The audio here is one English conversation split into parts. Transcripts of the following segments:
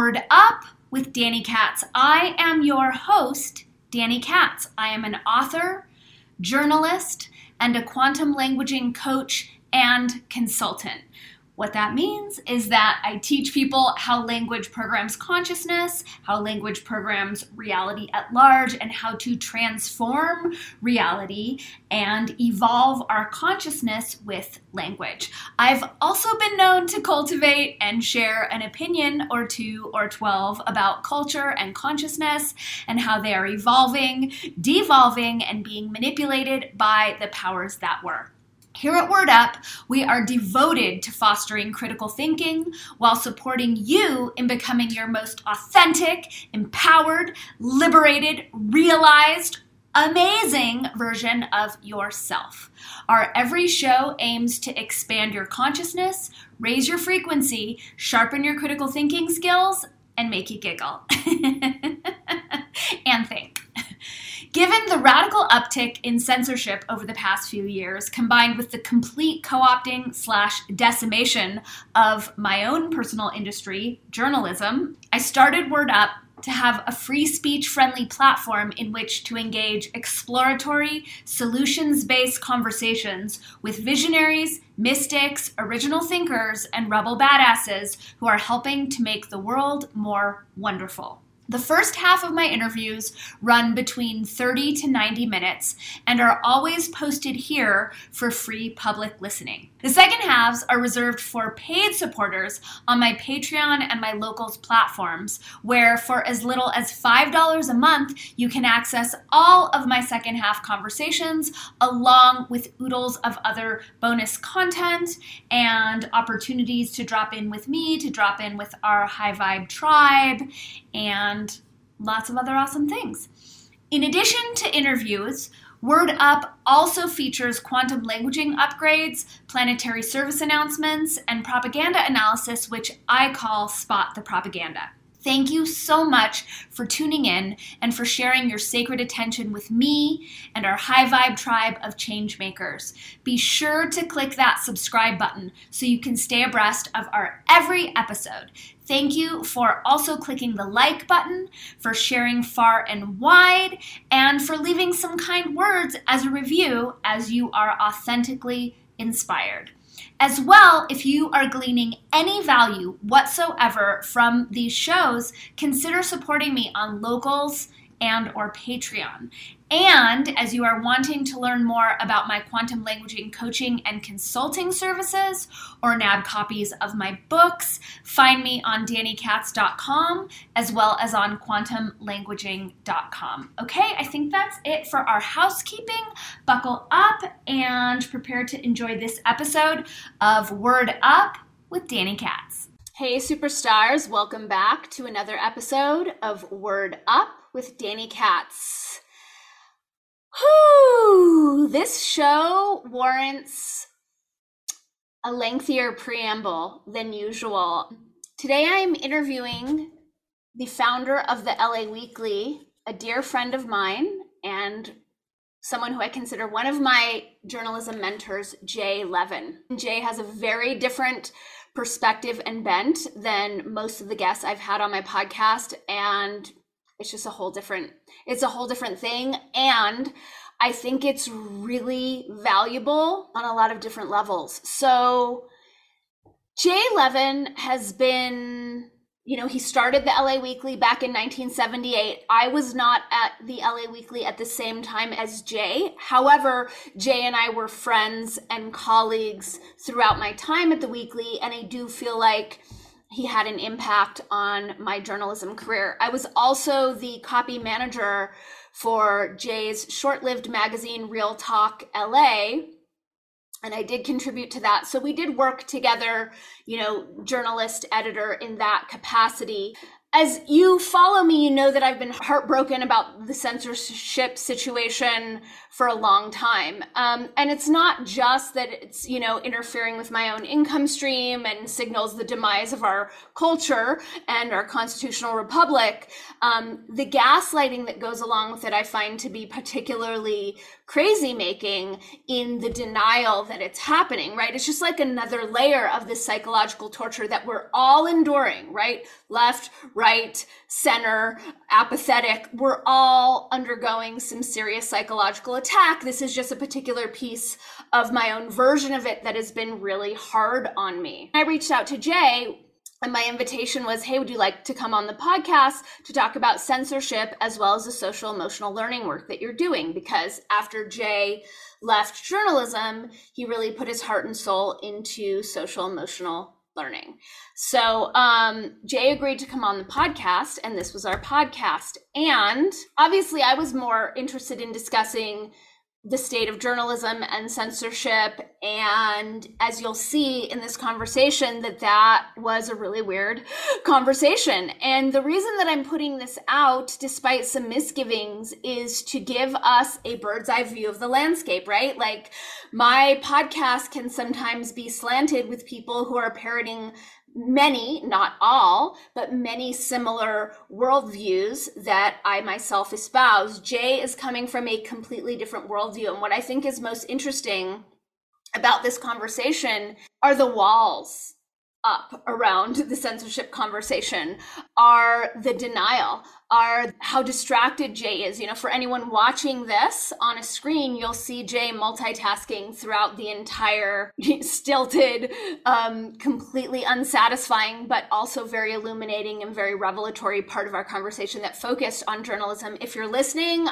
Word Up with Danny Katz. I am your host, Danny Katz. I am an author, journalist, and a quantum languaging coach and consultant. What that means is that I teach people how language programs consciousness, how language programs reality at large, and how to transform reality and evolve our consciousness with language. I've also been known to cultivate and share an opinion or two or 12 about culture and consciousness and how they are evolving, devolving, and being manipulated by the powers that were. Here at Word Up, we are devoted to fostering critical thinking while supporting you in becoming your most authentic, empowered, liberated, realized, amazing version of yourself. Our every show aims to expand your consciousness, raise your frequency, sharpen your critical thinking skills, and make you giggle and think. Given the radical uptick in censorship over the past few years, combined with the complete co opting slash decimation of my own personal industry, journalism, I started Word Up to have a free speech friendly platform in which to engage exploratory, solutions based conversations with visionaries, mystics, original thinkers, and rebel badasses who are helping to make the world more wonderful. The first half of my interviews run between 30 to 90 minutes and are always posted here for free public listening. The second halves are reserved for paid supporters on my Patreon and my locals platforms, where for as little as $5 a month, you can access all of my second half conversations along with oodles of other bonus content and opportunities to drop in with me, to drop in with our high vibe tribe, and and lots of other awesome things. In addition to interviews, Word Up also features quantum languaging upgrades, planetary service announcements, and propaganda analysis, which I call Spot the Propaganda. Thank you so much for tuning in and for sharing your sacred attention with me and our high vibe tribe of change makers. Be sure to click that subscribe button so you can stay abreast of our every episode. Thank you for also clicking the like button, for sharing far and wide, and for leaving some kind words as a review as you are authentically inspired. As well, if you are gleaning any value whatsoever from these shows, consider supporting me on Locals and or Patreon. And as you are wanting to learn more about my quantum languaging coaching and consulting services or nab copies of my books, find me on dannykatz.com as well as on quantumlanguaging.com. Okay, I think that's it for our housekeeping. Buckle up and prepare to enjoy this episode of Word Up with Danny Katz. Hey, superstars, welcome back to another episode of Word Up with Danny Katz. Whew, this show warrants a lengthier preamble than usual. Today I'm interviewing the founder of the LA Weekly, a dear friend of mine, and someone who I consider one of my journalism mentors, Jay Levin. Jay has a very different perspective and bent than most of the guests I've had on my podcast, and it's just a whole different it's a whole different thing. And i think it's really valuable on a lot of different levels. So jay levin has been you know he started the la weekly back in 1978 i was not at the la weekly at the same time as jay. However jay and i were friends and colleagues throughout my time at the weekly and i do feel like he had an impact on my journalism career. I was also the copy manager for Jay's short lived magazine, Real Talk LA. And I did contribute to that. So we did work together, you know, journalist, editor in that capacity. as you follow me, you know that I've been heartbroken about the censorship situation for a long time. Um, and it's not just that it's, you know, interfering with my own income stream and signals the demise of our culture and our constitutional republic. Um, the gaslighting that goes along with it, I find to be particularly crazy making in the denial that it's happening, right? It's just like another layer of this psychological torture that we're all enduring, right? Left, right, center, apathetic. We're all undergoing some serious psychological attack. This is just a particular piece of my own version of it that has been really hard on me. I reached out to Jay and my invitation was hey would you like to come on the podcast to talk about censorship as well as the social emotional learning work that you're doing because after jay left journalism he really put his heart and soul into social emotional learning. So um, jay agreed to come on the podcast and this was our podcast. And obviously i was more interested in discussing the state of journalism and censorship. And as you'll see in this conversation that that was a really weird conversation. And the reason that i'm putting this out despite some misgivings is to give us a bird's eye view of the landscape right? Like my podcast can sometimes be slanted with people who are parroting many, not all, but many similar worldviews that I myself espouse. Jay is coming from a completely different worldview. And what I think is most interesting about this conversation are the walls up around the censorship conversation are the denial are how distracted jay is. You know for anyone watching this on a screen you'll see jay multitasking throughout the entire stilted um, completely unsatisfying but also very illuminating and very revelatory part of our conversation that focused on journalism. If you're listening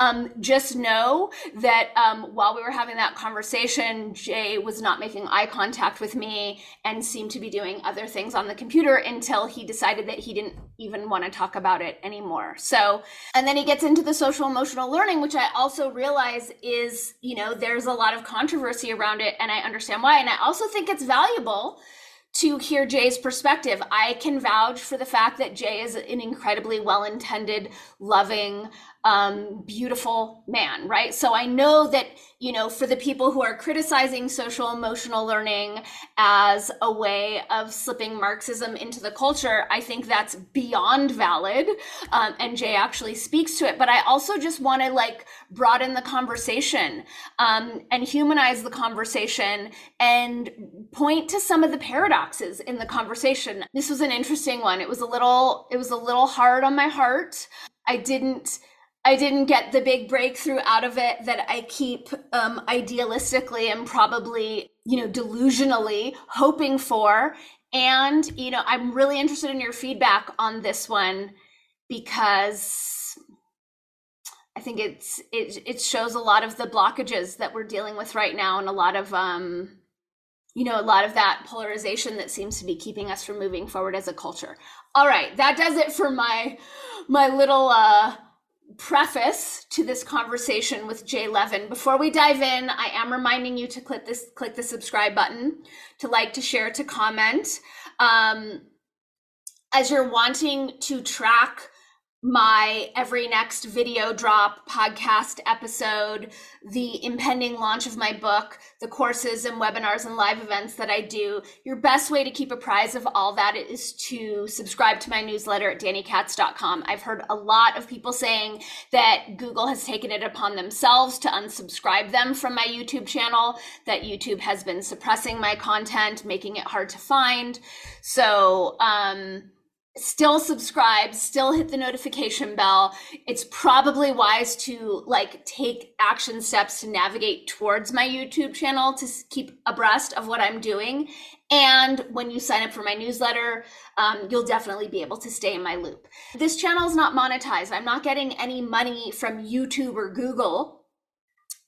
um, just know that um, while we were having that conversation, Jay was not making eye contact with me and seemed to be doing other things on the computer until he decided that he didn't even want to talk about it anymore. So, and then he gets into the social emotional learning, which I also realize is, you know, there's a lot of controversy around it, and I understand why. And I also think it's valuable to hear Jay's perspective. I can vouch for the fact that Jay is an incredibly well intended, loving, um, beautiful man, right? So I know that, you know, for the people who are criticizing social emotional learning as a way of slipping Marxism into the culture, I think that's beyond valid. Um, and Jay actually speaks to it. But I also just want to like broaden the conversation um, and humanize the conversation and point to some of the paradoxes in the conversation. This was an interesting one. It was a little, it was a little hard on my heart. I didn't I didn't get the big breakthrough out of it that I keep um, idealistically and probably, you know, delusionally hoping for. And, you know, I'm really interested in your feedback on this one because I think it's it it shows a lot of the blockages that we're dealing with right now and a lot of um you know a lot of that polarization that seems to be keeping us from moving forward as a culture. All right, that does it for my my little uh preface to this conversation with Jay Levin. Before we dive in, I am reminding you to click this click the subscribe button, to like, to share, to comment. Um, as you're wanting to track my every next video drop, podcast episode, the impending launch of my book, the courses and webinars and live events that I do. Your best way to keep apprised of all that is to subscribe to my newsletter at dannykatz.com. I've heard a lot of people saying that Google has taken it upon themselves to unsubscribe them from my YouTube channel, that YouTube has been suppressing my content, making it hard to find. So, um, still subscribe still hit the notification bell. It's probably wise to like take action steps to navigate towards my youtube channel to keep abreast of what i'm doing. And when you sign up for my newsletter um, you'll definitely be able to stay in my loop. This channel is not monetized. I'm not getting any money from youtube or google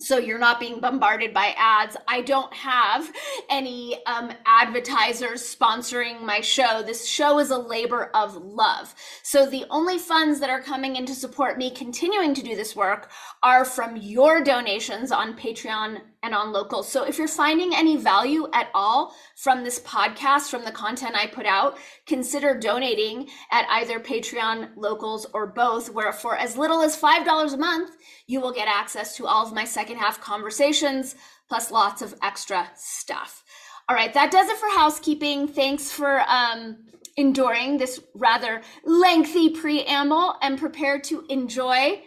so you're not being bombarded by ads. I don't have any um, advertisers sponsoring my show. This show is a labor of love. So the only funds that are coming in to support me continuing to do this work are from your donations on Patreon and on locals. So if you're finding any value at all from this podcast, from the content I put out, consider donating at either Patreon, locals, or both, where for as little as $5 a month, you will get access to all of my second half conversations, plus lots of extra stuff. All right, that does it for housekeeping. Thanks for um, enduring this rather lengthy preamble and prepare to enjoy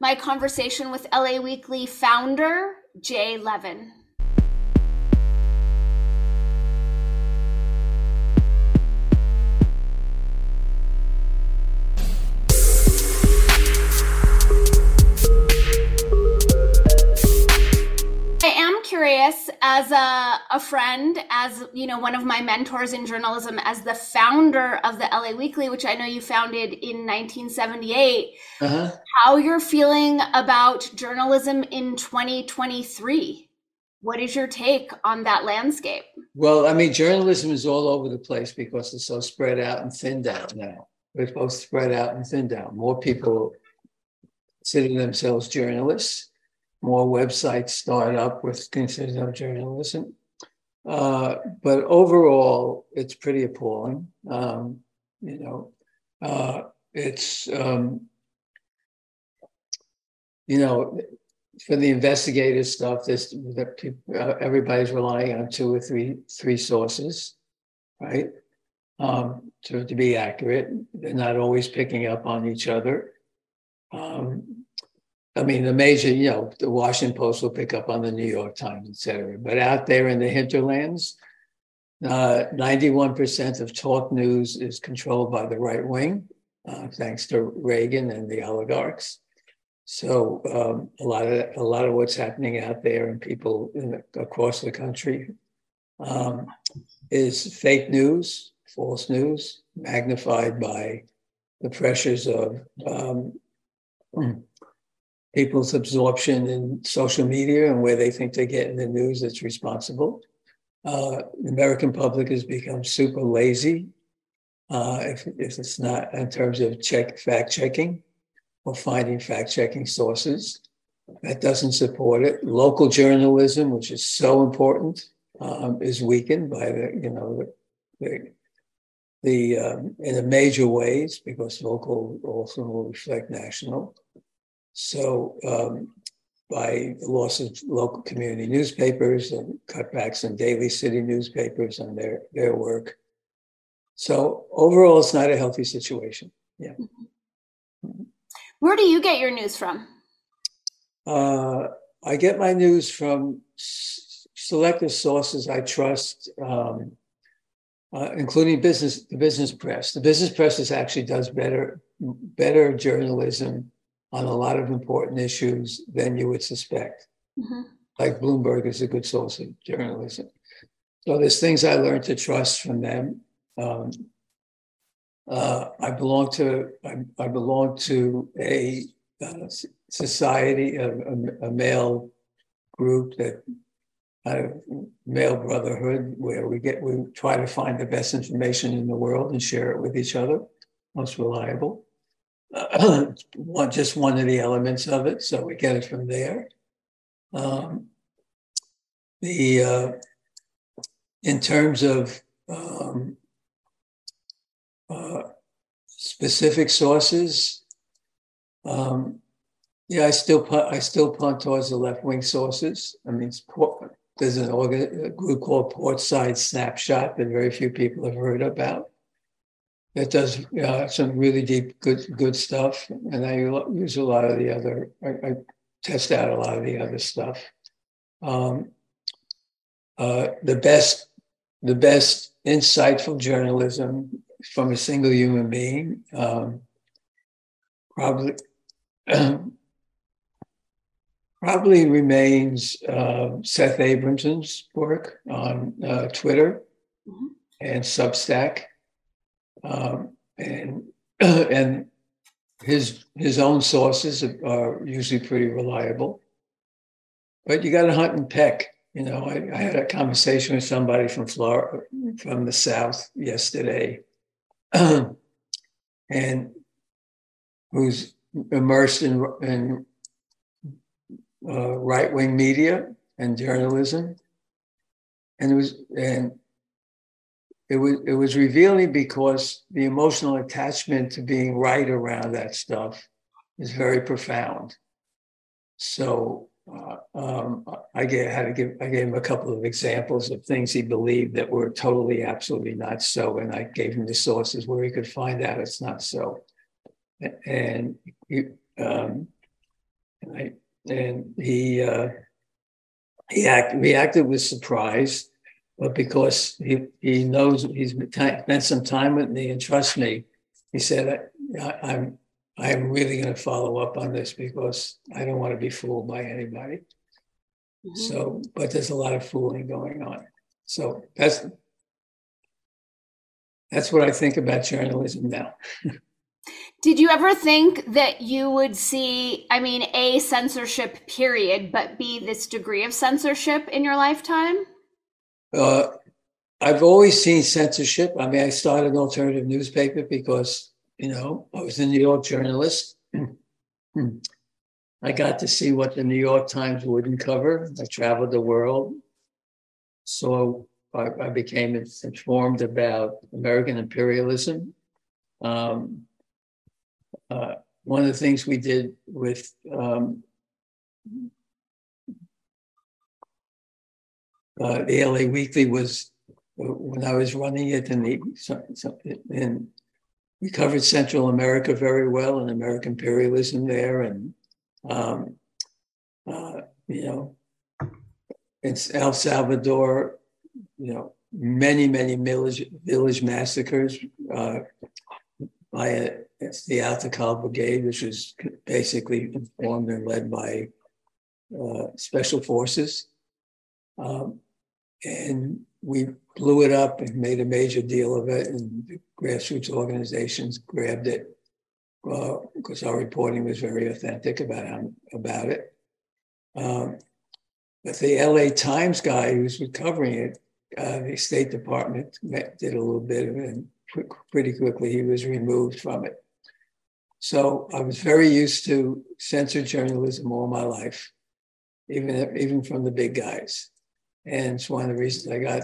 my conversation with LA Weekly founder Jay Levin. As a, a friend, as you know, one of my mentors in journalism, as the founder of the LA Weekly, which I know you founded in 1978, uh-huh. how you're feeling about journalism in 2023. What is your take on that landscape? Well, I mean, journalism is all over the place because it's so spread out and thinned out now. We're both spread out and thinned out. More people consider themselves journalists more websites start up with considered of journalism. Uh, but overall, it's pretty appalling. Um, you know, uh, it's um, you know, for the investigative stuff, this that uh, everybody's relying on two or three three sources, right? Um, to, to be accurate, they're not always picking up on each other. Um, I mean, the major, you know, the Washington Post will pick up on the New York Times, et cetera. But out there in the hinterlands, uh, 91% of talk news is controlled by the right wing, uh, thanks to Reagan and the oligarchs. So um, a lot of a lot of what's happening out there and people in, across the country um, is fake news, false news, magnified by the pressures of um, people's absorption in social media and where they think they're getting the news that's responsible. Uh, the American public has become super lazy uh, if, if it's not in terms of check fact checking or finding fact checking sources. That doesn't support it. Local journalism, which is so important, um, is weakened by the you know the, the, the um, in a major ways because local also will reflect national. So um, by the loss of local community newspapers and cutbacks in daily city newspapers and their, their work. So overall, it's not a healthy situation. Yeah. Where do you get your news from? Uh, I get my news from selective sources I trust, um, uh, including business, the business press. The business press is actually does better, better journalism on a lot of important issues than you would suspect. Mm-hmm. Like Bloomberg is a good source of journalism. So there's things I learned to trust from them. Um, uh, I belong to I, I belong to a uh, society, a, a, a, male group that a male brotherhood where we get we try to find the best information in the world and share it with each other, most reliable. one, just one of the elements of it. So we get it from there. Um, the uh, in terms of um, uh, specific sources, um, yeah, I still I still punt towards the left wing sources. I mean, there's an organ, a group called Portside Snapshot that very few people have heard about it does uh, some really deep, good, good stuff. And I use a lot of the other. I, I test out a lot of the other stuff. Um, uh, the best, the best insightful journalism from a single human being. Um, probably, probably remains uh, Seth Abramson's work on uh, Twitter mm-hmm. and Substack um, and and his his own sources are usually pretty reliable. But you got to hunt and peck. You know, I, I, had a conversation with somebody from Florida, from the South yesterday, and who's immersed in in uh, right wing media, and journalism. And it was and it was it was revealing because the emotional attachment to being right around that stuff is very profound. So uh, um, I gave, had to give I gave him a couple of examples of things he believed that were totally, absolutely not so, and I gave him the sources where he could find out it's not so. And he, um, and, I, and he uh, he act, reacted with surprise, but because he he knows he's spent some time with me and trust me, he said I, I'm I'm really going to follow up on this because I don't want to be fooled by anybody. Mm-hmm. So, but there's a lot of fooling going on. So that's that's what I think about journalism now. Did you ever think that you would see, I mean, a censorship period, but b this degree of censorship in your lifetime? Uh, I've always seen censorship. I mean, I started an alternative newspaper because you know, I was a New York journalist. I got to see what the New York Times wouldn't cover. I traveled the world. So I, I became informed about American imperialism. Um, uh, one of the things we did with um, uh, the LA Weekly was uh, when I was running it and the in we covered Central America very well and American imperialism there, and um, uh, you know, in El Salvador, you know, many many village village massacres uh, by a, it's the Atlacatl Brigade, which was basically formed and led by uh, special forces, um, and we blew it up and made a major deal of it, and the grassroots organizations grabbed it uh, because our reporting was very authentic about about it. Um, but the LA Times guy who's covering it, uh, the State Department did a little bit of it, and pretty quickly he was removed from it. So I was very used to censored journalism all my life, even even from the big guys, and it's one of the reasons I got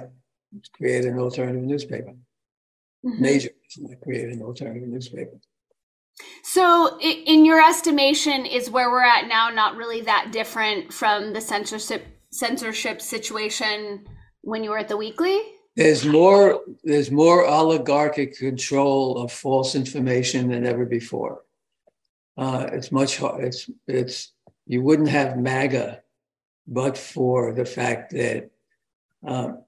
create an alternative newspaper. Mm-hmm. Major reason I created an alternative newspaper. So, in your estimation, is where we're at now not really that different from the censorship censorship situation when you were at the Weekly? There's more. There's more oligarchic control of false information than ever before. Uh, it's much. It's it's. You wouldn't have MAGA, but for the fact that um,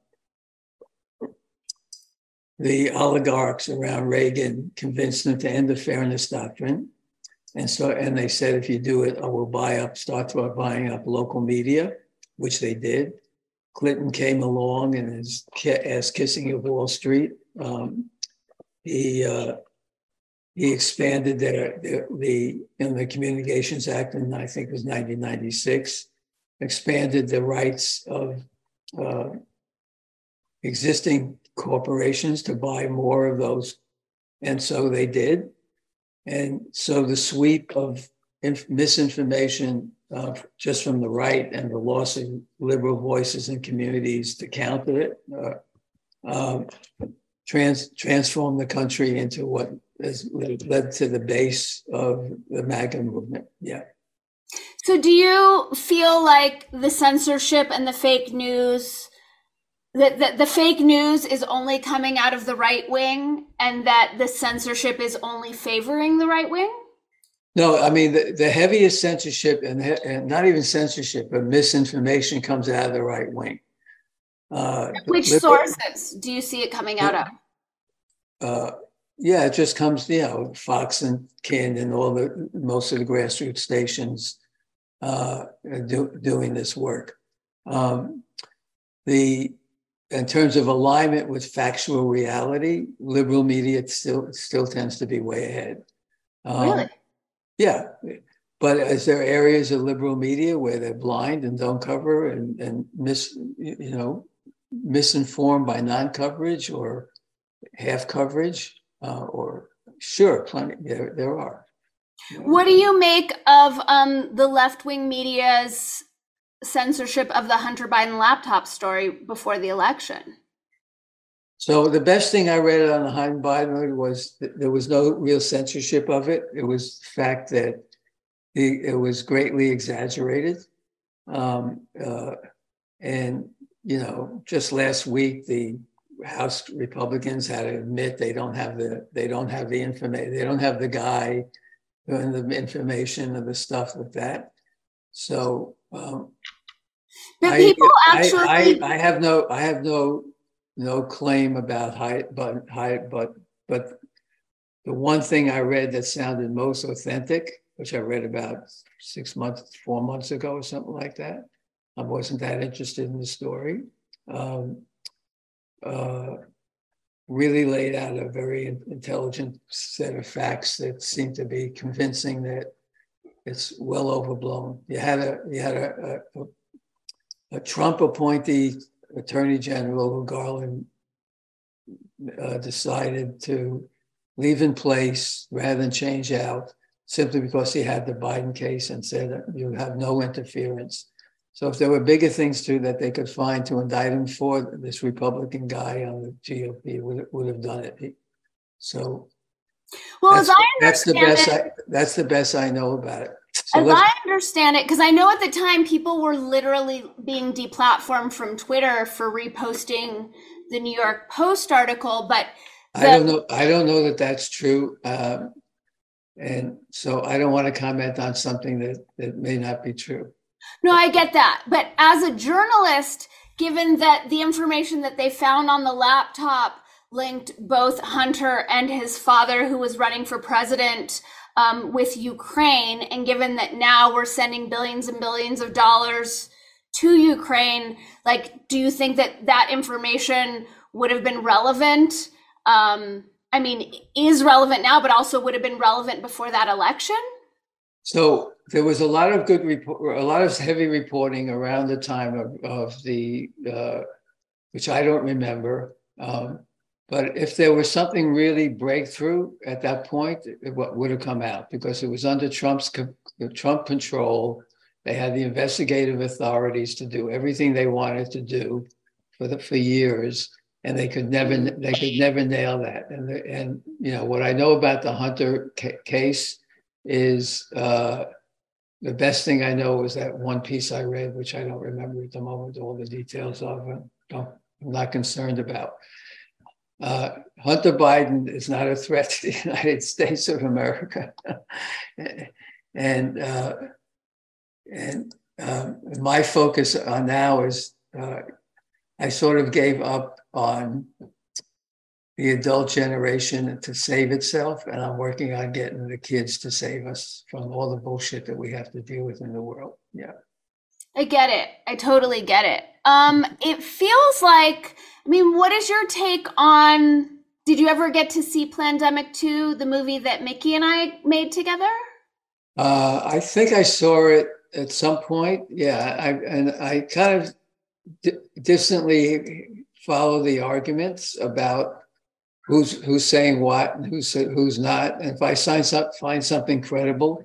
the oligarchs around Reagan convinced them to end the fairness doctrine. And so, and they said, if you do it, I will buy up, start buying up local media, which they did. Clinton came along and ass kissing of Wall Street. Um, he uh, he expanded their, their, the in the Communications Act, and I think it was 1996, expanded the rights of uh, existing corporations to buy more of those. And so they did. And so the sweep of inf- misinformation uh, just from the right and the loss of liberal voices and communities to counter it uh, um, trans- transformed the country into what has led to the base of the MAGA movement. Yeah. So, do you feel like the censorship and the fake news that the, the fake news is only coming out of the right wing and that the censorship is only favoring the right wing? No, I mean, the, the heaviest censorship and, and not even censorship, but misinformation comes out of the right wing. Uh, Which liberal, sources do you see it coming out of? Uh, yeah, it just comes, you know, Fox and Kin, all the most of the grassroots stations uh, do, doing this work. Um, the in terms of alignment with factual reality, liberal media still still tends to be way ahead. Um, really? Yeah. But is there areas of liberal media where they're blind and don't cover and, and mis you know misinformed by non-coverage or half coverage uh, or sure plenty there, there are what do you make of um, the left-wing media's censorship of the Hunter Biden laptop story before the election? So the best thing I read on the Hunter Biden was there was no real censorship of it. It was the fact that it was greatly exaggerated. Um, uh, and, you know, just last week, the House Republicans had to admit they don't have the they don't have the information they don't have the guy and the information and the stuff with that. So um, people I, actually I, I, have no I have no no claim about height but height but but the one thing I read that sounded most authentic, which I read about six months, four months ago or something like that. I wasn't that interested in the story. Um, uh, really laid out a very intelligent set of facts that seem to be convincing that it's well overblown. You had a you had a, a, a Trump appointee attorney general who Garland uh, decided to leave in place rather than change out simply because he had the Biden case and said you have no interference. So if there were bigger things too that they could find to indict him for, this Republican guy on the GOP would, would have done it. So well, that's, as I that's the best. it, I, that's the best I know about it. So as I understand it, because I know at the time people were literally being deplatformed from Twitter for reposting the New York Post article, but the, I don't know. I don't know that that's true, um, and so I don't want to comment on something that that may not be true. No, I get that. But as a journalist, given that the information that they found on the laptop linked both Hunter and his father, who was running for president um, with Ukraine, and given that now we're sending billions and billions of dollars to Ukraine, like, do you think that that information would have been relevant? Um, I mean, is relevant now, but also would have been relevant before that election? So there was a lot of good report, a lot of heavy reporting around the time of, of the, uh, which I don't remember. Um, but if there was something really breakthrough at that point, it would have come out because it was under Trump's Trump control. They had the investigative authorities to do everything they wanted to do for the for years, and they could never they could never nail that. And and you know what I know about the Hunter ca- case is uh, the best thing I know was that one piece I read, which I don't remember at the moment all the details of. I'm not concerned about. Uh, Hunter Biden is not a threat to the United States of America, and uh, and um, my focus on now is uh, I sort of gave up on the adult generation to save itself. And I'm working on getting the kids to save us from all the bullshit that we have to deal with in the world. Yeah. I get it. I totally get it. Um, it feels like, I mean, what is your take on? Did you ever get to see Plandemic 2, the movie that Mikki and I made together? Uh, I think I saw it at some point. Yeah. I, and I kind of d- distantly follow the arguments about who's who's saying what and who's who's not. And if I find some, find something credible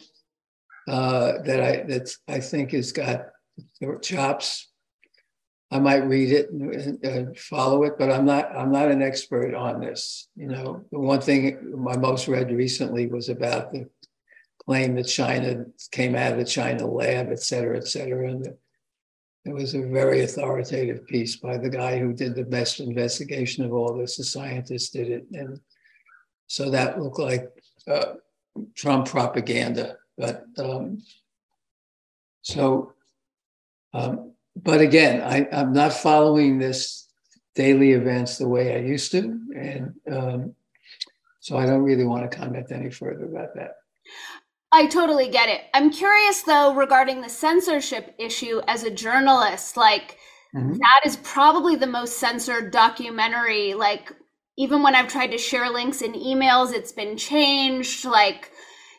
uh, that I that I think has got chops, I might read it and, and, follow it. But I'm not I'm not an expert on this. You know, the one thing I most read recently was about the claim that China came out of the China lab, et cetera, et cetera, and the, it was a very authoritative piece by the guy who did the best investigation of all this. The scientist did it. And so that looked like uh, Trump propaganda. But um, so, um, but again, I, am not following this daily events the way I used to. And um, so I don't really want to comment any further about that. I totally get it. I'm curious though regarding the censorship issue as a journalist. Like mm-hmm. that is probably the most censored documentary. Like even when I've tried to share links in emails, it's been changed. Like,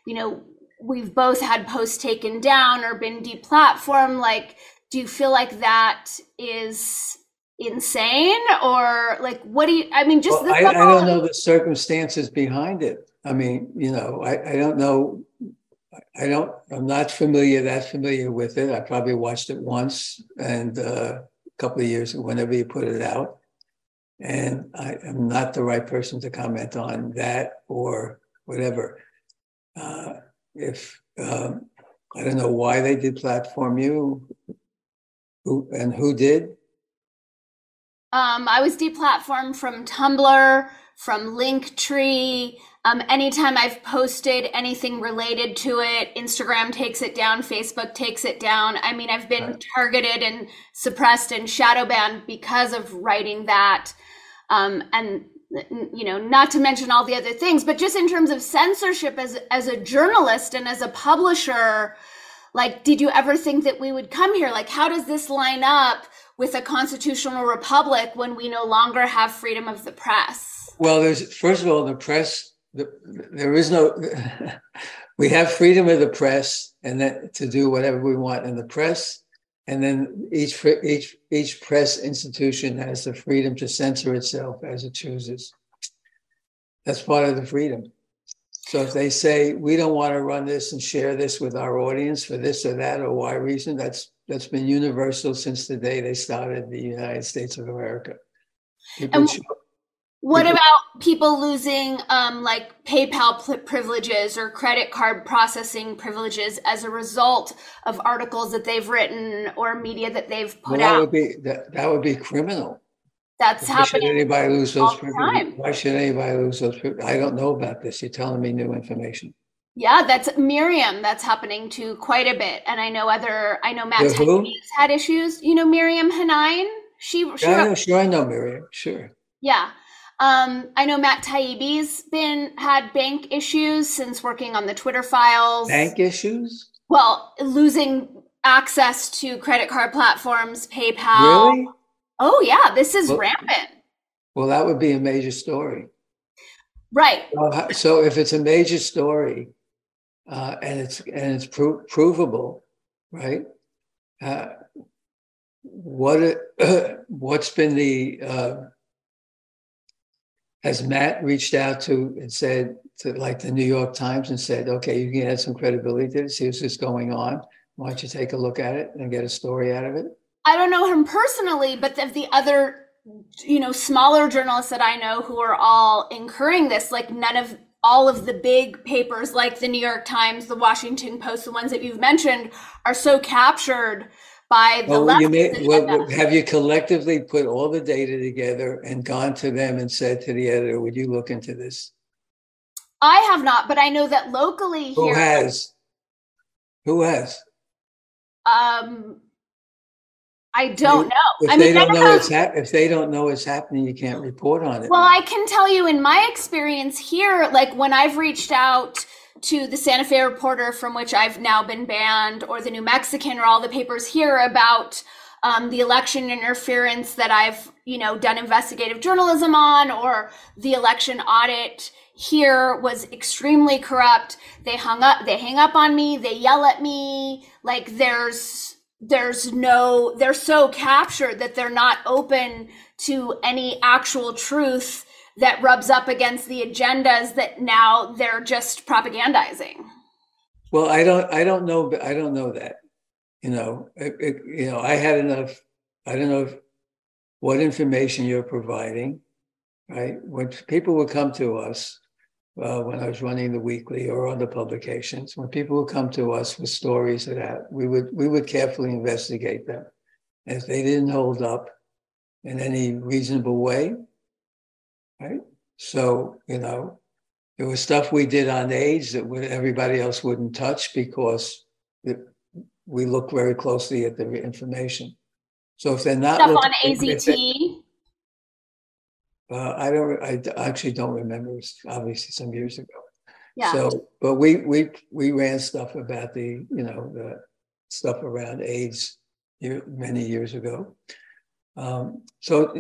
you know, we've both had posts taken down or been deplatformed. Like, do you feel like that is insane or like what do you i mean just well, I, I, don't know the circumstances behind it i mean you know i, I don't know I don't. I'm not familiar that familiar with it. I probably watched it once and uh, a couple of years whenever you put it out, and I am not the right person to comment on that or whatever. Uh, if um, I don't know why they did platform you, who and who did. Um, I was deplatformed from Tumblr, from Linktree. Um, anytime I've posted anything related to it, Instagram takes it down, Facebook takes it down. I mean, I've been right. targeted and suppressed and shadow banned because of writing that. Um, and you know, not to mention all the other things, but just in terms of censorship as as a journalist and as a publisher, like, did you ever think that we would come here? Like, how does this line up with a constitutional republic when we no longer have freedom of the press? Well, there's first of all the press. The, there is no. we have freedom of the press, and that to do whatever we want in the press, and then each each each press institution has the freedom to censor itself as it chooses. That's part of the freedom. So if they say we don't want to run this and share this with our audience for this or that or why reason, that's that's been universal since the day they started the United States of America. and what people, about people losing um, like PayPal privileges or credit card processing privileges as a result of articles that they've written or media that they've put well, that out? Would be, that, that would be criminal. That's Why happening. Should anybody lose those privileges? Why should anybody lose those privileges? I don't know about this. You're telling me new information. Yeah, that's Miriam. That's happening to quite a bit, and I know other. I know Matt Taibbi's had issues. You know Miriam Hanine. She. she yeah, know, sure, I know Miriam. Sure. Yeah, um, I know Matt Taibbi's been had bank issues since working on the Twitter files. Bank issues. Well, losing access to credit card platforms, PayPal. Really? Oh yeah, this is well, rampant. Well, that would be a major story. Right. Uh, so if it's a major story uh, and it's and it's pro- provable, right? Uh, what uh, what's been the uh, has Matt reached out to and said to like the New York Times and said, okay, you can add some credibility to this. Here's what's going on. Why don't you take a look at it and get a story out of it? I don't know him personally, but of the other, you know, smaller journalists that I know who are all incurring this, like none of all of the big papers like the New York Times, the Washington Post, the ones that you've mentioned, are so captured by the well, you may, well, have you collectively put all the data together and gone to them and said to the editor, "Would you look into this?" I have not, but I know that locally Who here. Who has? Who has? Um, I don't know. If I they don't know it's ha- if they don't know it's happening, you can't report on it. Well, I can tell you in my experience here, like when I've reached out to the Santa Fe Reporter, from which I've now been banned, or the New Mexican, or all the papers here about um, the election interference that I've you know done investigative journalism on, or the election audit here was extremely corrupt. They hung up, they hang up on me, they yell at me, like there's there's no they're so captured that they're not open to any actual truth that rubs up against the agendas that now they're just propagandizing well i don't i don't know i don't know that you know it, it, you know i had enough i don't know if, what information you're providing right when people would come to us uh, when I was running the weekly or other publications, when people would come to us with stories of that, we would we would carefully investigate them. If they didn't hold up in any reasonable way, right? So you know, there was stuff we did on AIDS that everybody else wouldn't touch because it, we look very closely at the information. So if they're not stuff looking, on AZT. Uh, I don't. I actually don't remember. It was obviously some years ago. Yeah. So, but we we we ran stuff about the you know the stuff around AIDS year, many years ago. Um, so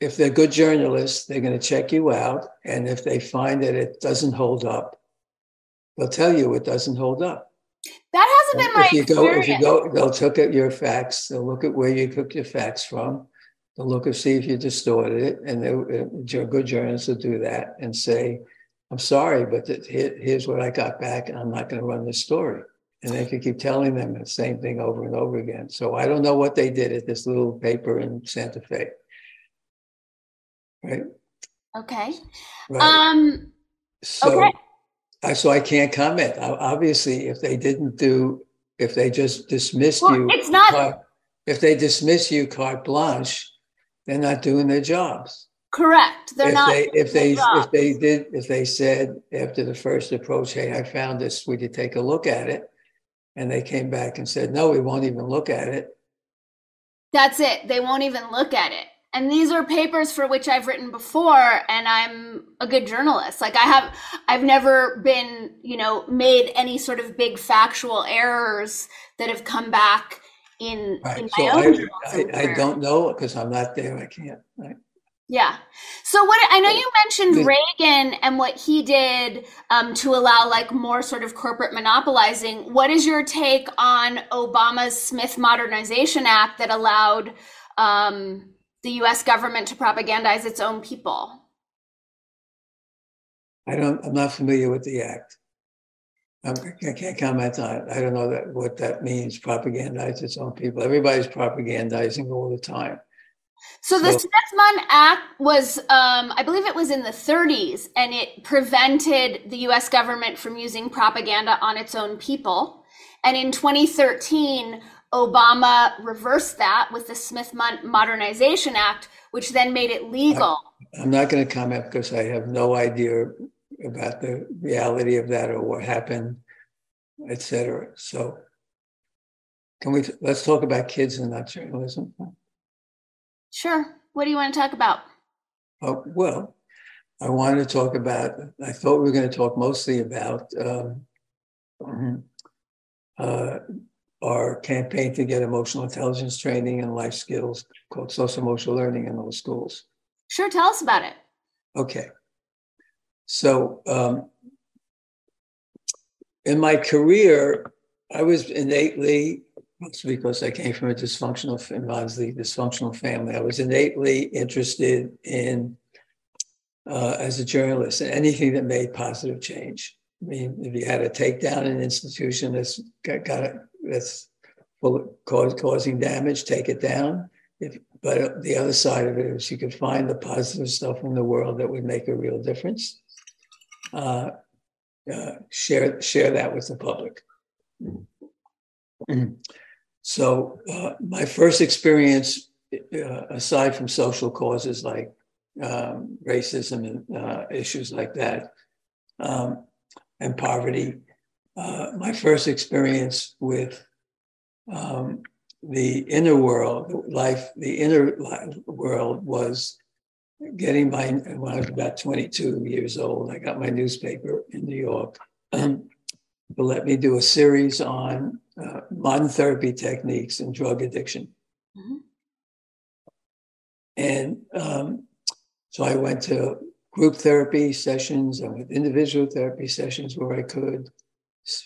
if they're good journalists, they're going to check you out, and if they find that it doesn't hold up, they'll tell you it doesn't hold up. That hasn't been my if you experience. Go, if you go, they'll look at your facts. They'll look at where you took your facts from They'll look and see if you distorted it. And they, uh, good journalists will do that and say, I'm sorry, but here, here's what I got back, and I'm not going to run this story. And they could keep telling them the same thing over and over again. So I don't know what they did at this little paper in Santa Fe. Right. Okay. Right. Um, so, okay. I, so I can't comment. Obviously, if they didn't do, if they just dismissed well, you, it's not carte- if they dismiss you carte blanche, they're not doing their jobs. correct. They're if not. they if they their if they did if they said after the first approach, hey, I found this, would you take a look at it? And they came back and said, no, we won't even look at it. That's it. They won't even look at it. And these are papers for which I've written before and I'm a good journalist. Like I have I've never been, you know, made any sort of big factual errors that have come back in, in Right. my So own I, I, I don't know because I'm not there. I can't. Right. Yeah. So what I know you mentioned Reagan and what he did um, to allow like more sort of corporate monopolizing. What is your take on Obama's Smith Modernization Act that allowed um, the U.S. government to propagandize its own people? I don't. I'm not familiar with the act. I'm, I can't comment on it. I don't know that what that means. Propagandize its own people. Everybody's propagandizing all the time. So the So- Smith-Mundt Act was, um, I believe it was in the 30s, and it prevented the U.S. government from using propaganda on its own people. And in 2013, Obama reversed that with the Smith-Mundt Modernization Act, which then made it legal. I'm not going to comment because I have no idea about the reality of that or what happened, et cetera. So, can we let's talk about kids and not journalism? Sure. What do you want to talk about? Oh, well, I wanted to talk about. I thought we were going to talk mostly about um, mhm, uh, our campaign to get emotional intelligence training and life skills called social emotional learning in those schools. Sure. Tell us about it. Okay. So, um, in my career, I was innately, mostly because I came from a dysfunctional, immensely dysfunctional family, I was innately interested in, uh, as a journalist, in anything that made positive change. I mean, if you had to take down an institution that's got, got a, that's cause, causing damage, take it down. If, but the other side of it is you could find the positive stuff in the world that would make a real difference. Uh, uh, share share that with the public. So uh, my first experience, uh, aside from social causes like um, racism and uh, issues like that, um, and poverty, uh, my first experience with um, the inner world, life, the inner world was getting my, when I was about 22 years old, I got my newspaper in New York. um, let me do a series on uh, modern therapy techniques and drug addiction. Mhm. And um, so I went to group therapy sessions and with individual therapy sessions where I could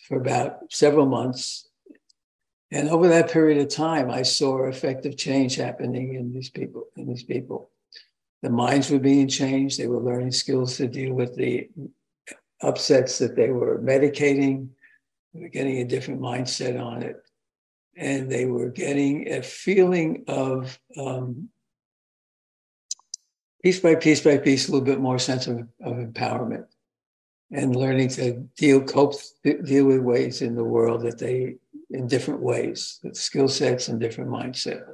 for about several months. And over that period of time, I saw effective change happening in these people. In these people, the minds were being changed. They were learning skills to deal with the upsets that they were medicating. They were getting a different mindset on it, and they were getting a feeling of um, piece by piece by piece, a little bit more sense of, of empowerment and learning to deal cope deal with ways in the world that they in different ways, with skill sets and different mindset.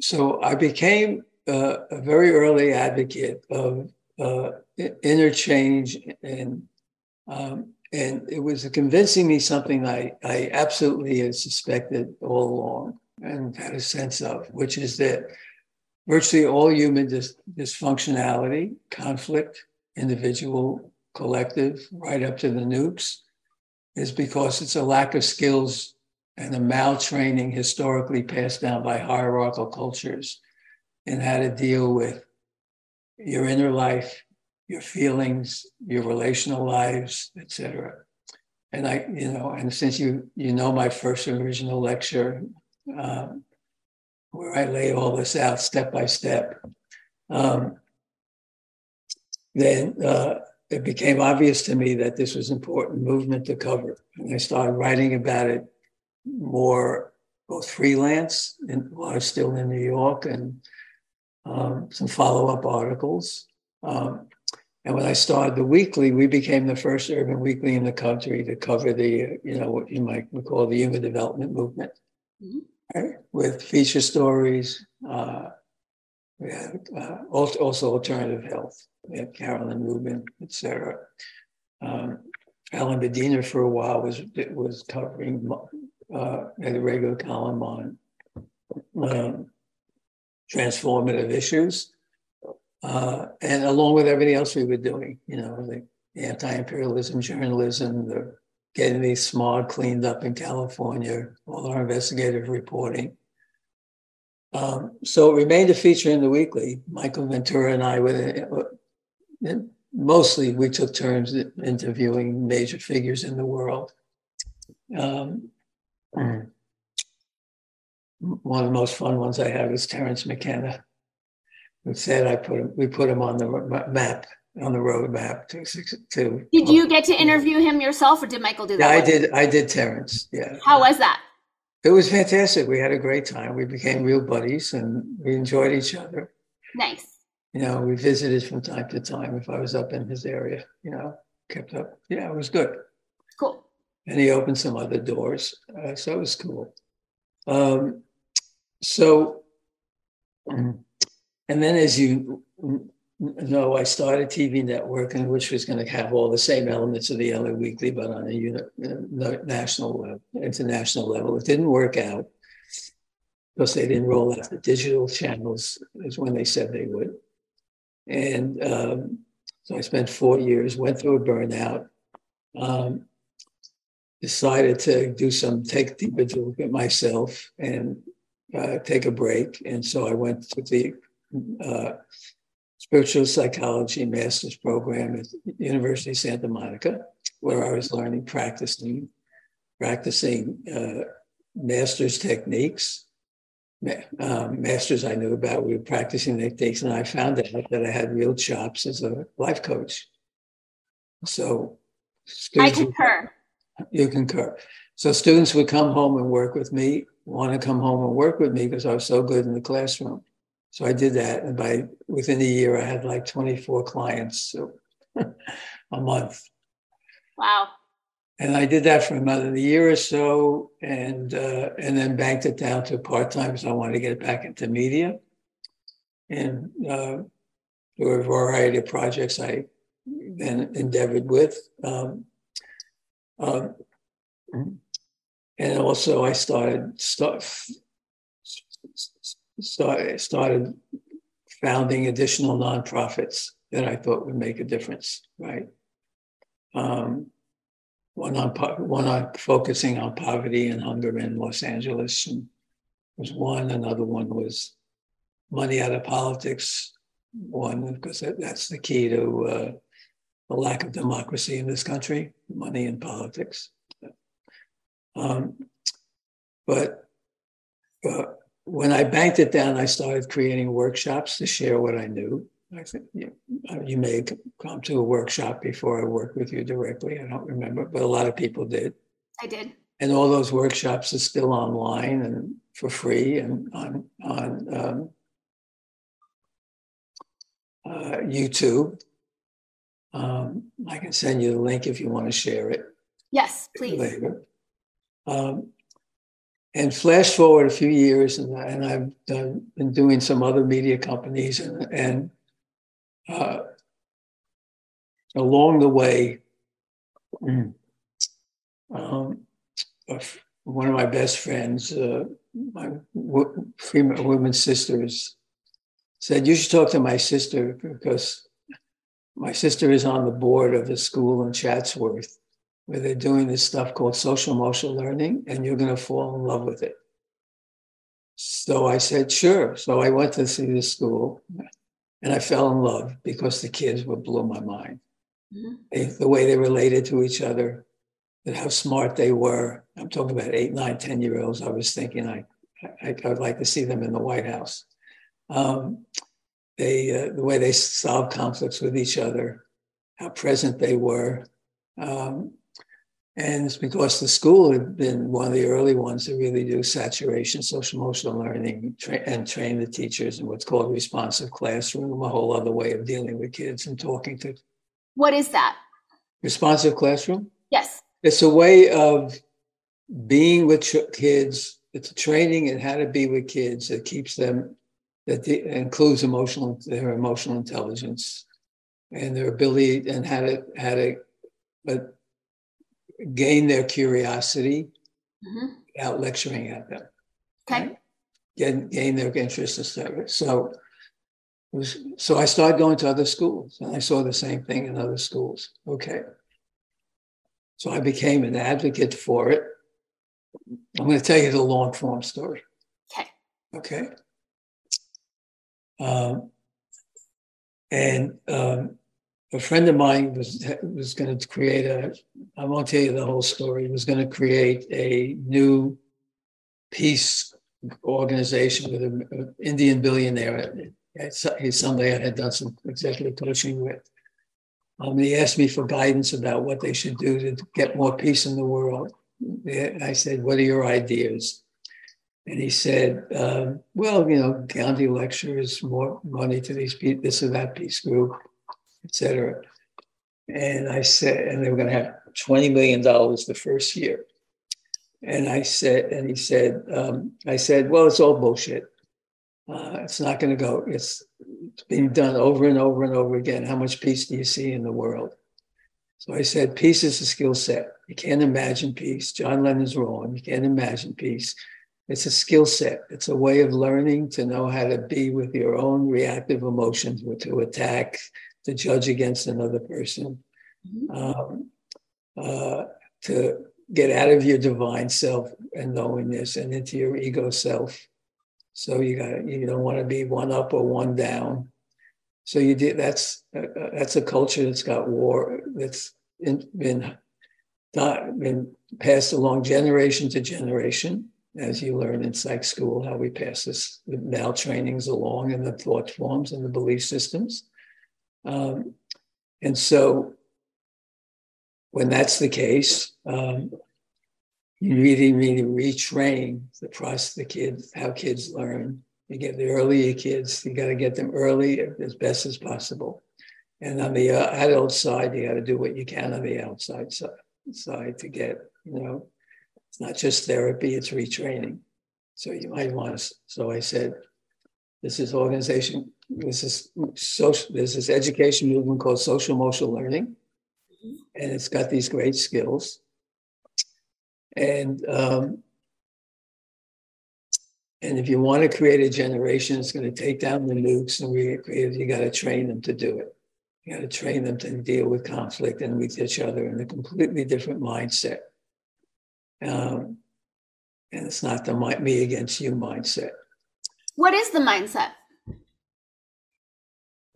So I became uh, a very early advocate of uh, i- inner change and um, and it was convincing me something I, I absolutely had suspected all along and had a sense of, which is that virtually all human dis- dysfunctionality, conflict, individual, collective, right up to the nukes, is because it's a lack of skills and a maltraining historically passed down by hierarchical cultures in how to deal with your inner life, your feelings, your relational lives, etc. And I, you know, and since you you know my first original lecture, um, where I lay all this out step by step, um, then uh, it became obvious to me that this was important movement to cover. And I started writing about it more, both freelance and while I was still in New York and um, some follow-up articles. Um, and when I started the weekly, we became the first urban weekly in the country to cover the, you know, what you might call the human development movement, mm-hmm. right? with feature stories. Uh, we had uh, also alternative health. We had Carolyn Rubin, etc. Um, Alan Medina for a while was was covering uh, a regular column on um, transformative issues. Uh, and along with everything else we were doing, you know, the anti-imperialism journalism, the getting the smog cleaned up in California, all our investigative reporting. Um, so it remained a feature in the weekly. Michael Ventura and I were uh, mostly we took turns interviewing major figures in the world. Um, one of the most fun ones I had was Terence McKenna, said I put him, we put him on the map, on the road map to. to did you get to interview him yourself, or did Michael do that? Yeah, I did. I did Terence. Yeah. How was that? It was fantastic. We had a great time. We became real buddies, and we enjoyed each other. Nice. You know, we visited from time to time if I was up in his area. You know, kept up. Yeah, it was good. Cool. And he opened some other doors, uh, so it was cool. Um, so, and then as you know, I started TV network, and which was going to have all the same elements of the LA Weekly, but on a uh, national, uh, international level. It didn't work out because they didn't roll out the digital channels as when they said they would. And um, so I spent four years, went through a burnout, um, decided to do some, take a deeper look at myself and uh, take a break. And so I went to the uh, spiritual psychology master's program at University of Santa Monica, where I was learning, practicing, practicing uh, master's techniques. Um, masters I knew about, we were practicing techniques, and I found out that I had real chops as a life coach. So, I concur. You concur. So students would come home and work with me want to come home and work with me because I was so good in the classroom. So I did that, and by within a year, I had like 24 clients so a month. Wow! And I did that for another year or so, and uh, and then banked it down to part time because I wanted to get back into media. And uh, there were a variety of projects I then endeavored with. Um, um, and also I started start, start, started founding additional nonprofits that I thought would make a difference. Right, um, one on one on focusing on poverty and hunger in Los Angeles and was one. Another one was money out of politics. One because that, that's the key to uh, the lack of democracy in this country: money in politics. Um, but uh, when I banked it down, I started creating workshops to share what I knew. I think you, uh, you may come to a workshop before I worked with you directly. I don't remember, but a lot of people did. I did. And all those workshops are still online and for free and on on um, uh, YouTube. Um, I can send you the link if you want to share it. Yes, please. Later. Um, and flash forward a few years, and, and I've done, been doing some other media companies, and, and uh, along the way, um, one of my best friends, uh, my female sisters, said, You should talk to my sister because my sister is on the board of a school in Chatsworth where they're doing this stuff called social emotional learning, and you're going to fall in love with it. So I said, sure. So I went to see the school and I fell in love because the kids would blow my mind. Mm-hmm. They, the way they related to each other, and how smart they were. I'm talking about eight, nine, 10 year olds. I was thinking I, I, I would like to see them in the White House. Um, they, uh, the way they solve conflicts with each other, how present they were. Um, and it's because the school had been one of the early ones to really do saturation, social emotional learning, tra- and train the teachers in what's called responsive classroom, a whole other way of dealing with kids and talking to. What is that? Responsive classroom? Yes. It's a way of being with kids. It's a training in how to be with kids that keeps them, that de- includes emotional, their emotional intelligence and their ability and how to, how to, but gain their curiosity Mhm. without lecturing at them. Okay. Gain, gain their interest in service. So, was, so I started going to other schools and I saw the same thing in other schools. Okay. So I became an advocate for it. I'm going to tell you the long form story. Okay. Okay. Um, and um, a friend of mine was was going to create a. I won't tell you the whole story. Was going to create a new peace organization with an Indian billionaire. He's somebody I had done some executive coaching with. Um, he asked me for guidance about what they should do to get more peace in the world. I said, "What are your ideas?" And he said, um, "Well, you know, Gandhi lectures, more money to these people, this or that peace group, etc." And I said, and they were going to have twenty million dollars the first year. And I said, and he said, um, I said, well, it's all bullshit. Uh, it's not going to go. It's, it's being done over and over and over again. How much peace do you see in the world? So I said, peace is a skill set. You can't imagine peace. John Lennon's wrong. You can't imagine peace. It's a skill set. It's a way of learning to know how to be with your own reactive emotions, to attack, to judge against another person, Mhm. um, uh, to get out of your divine self and knowingness and into your ego self. So you got you don't want to be one up or one down. So you did that's uh, that's a culture that's got war that's in, been not been passed along generation to generation, as you learn in psych school how we pass this the now trainings along and the thought forms and the belief systems. Um, and so when that's the case, um, you really, really retrain the process, the kids, how kids learn. You get the earlier kids, you got to get them early as best as possible. And on the uh, adult side, you got to do what you can on the outside side, side to get, you know, it's not just therapy, it's retraining. So you might want to, so I said, this is organization, this is social, there's this education movement called social emotional learning and it's got these great skills. And um, and if you want to create a generation, it's going to take down the nukes and recreate. It. You got to train them to do it. You got to train them to deal with conflict and with each other in a completely different mindset. Um, and it's not the me against you mindset. What is the mindset?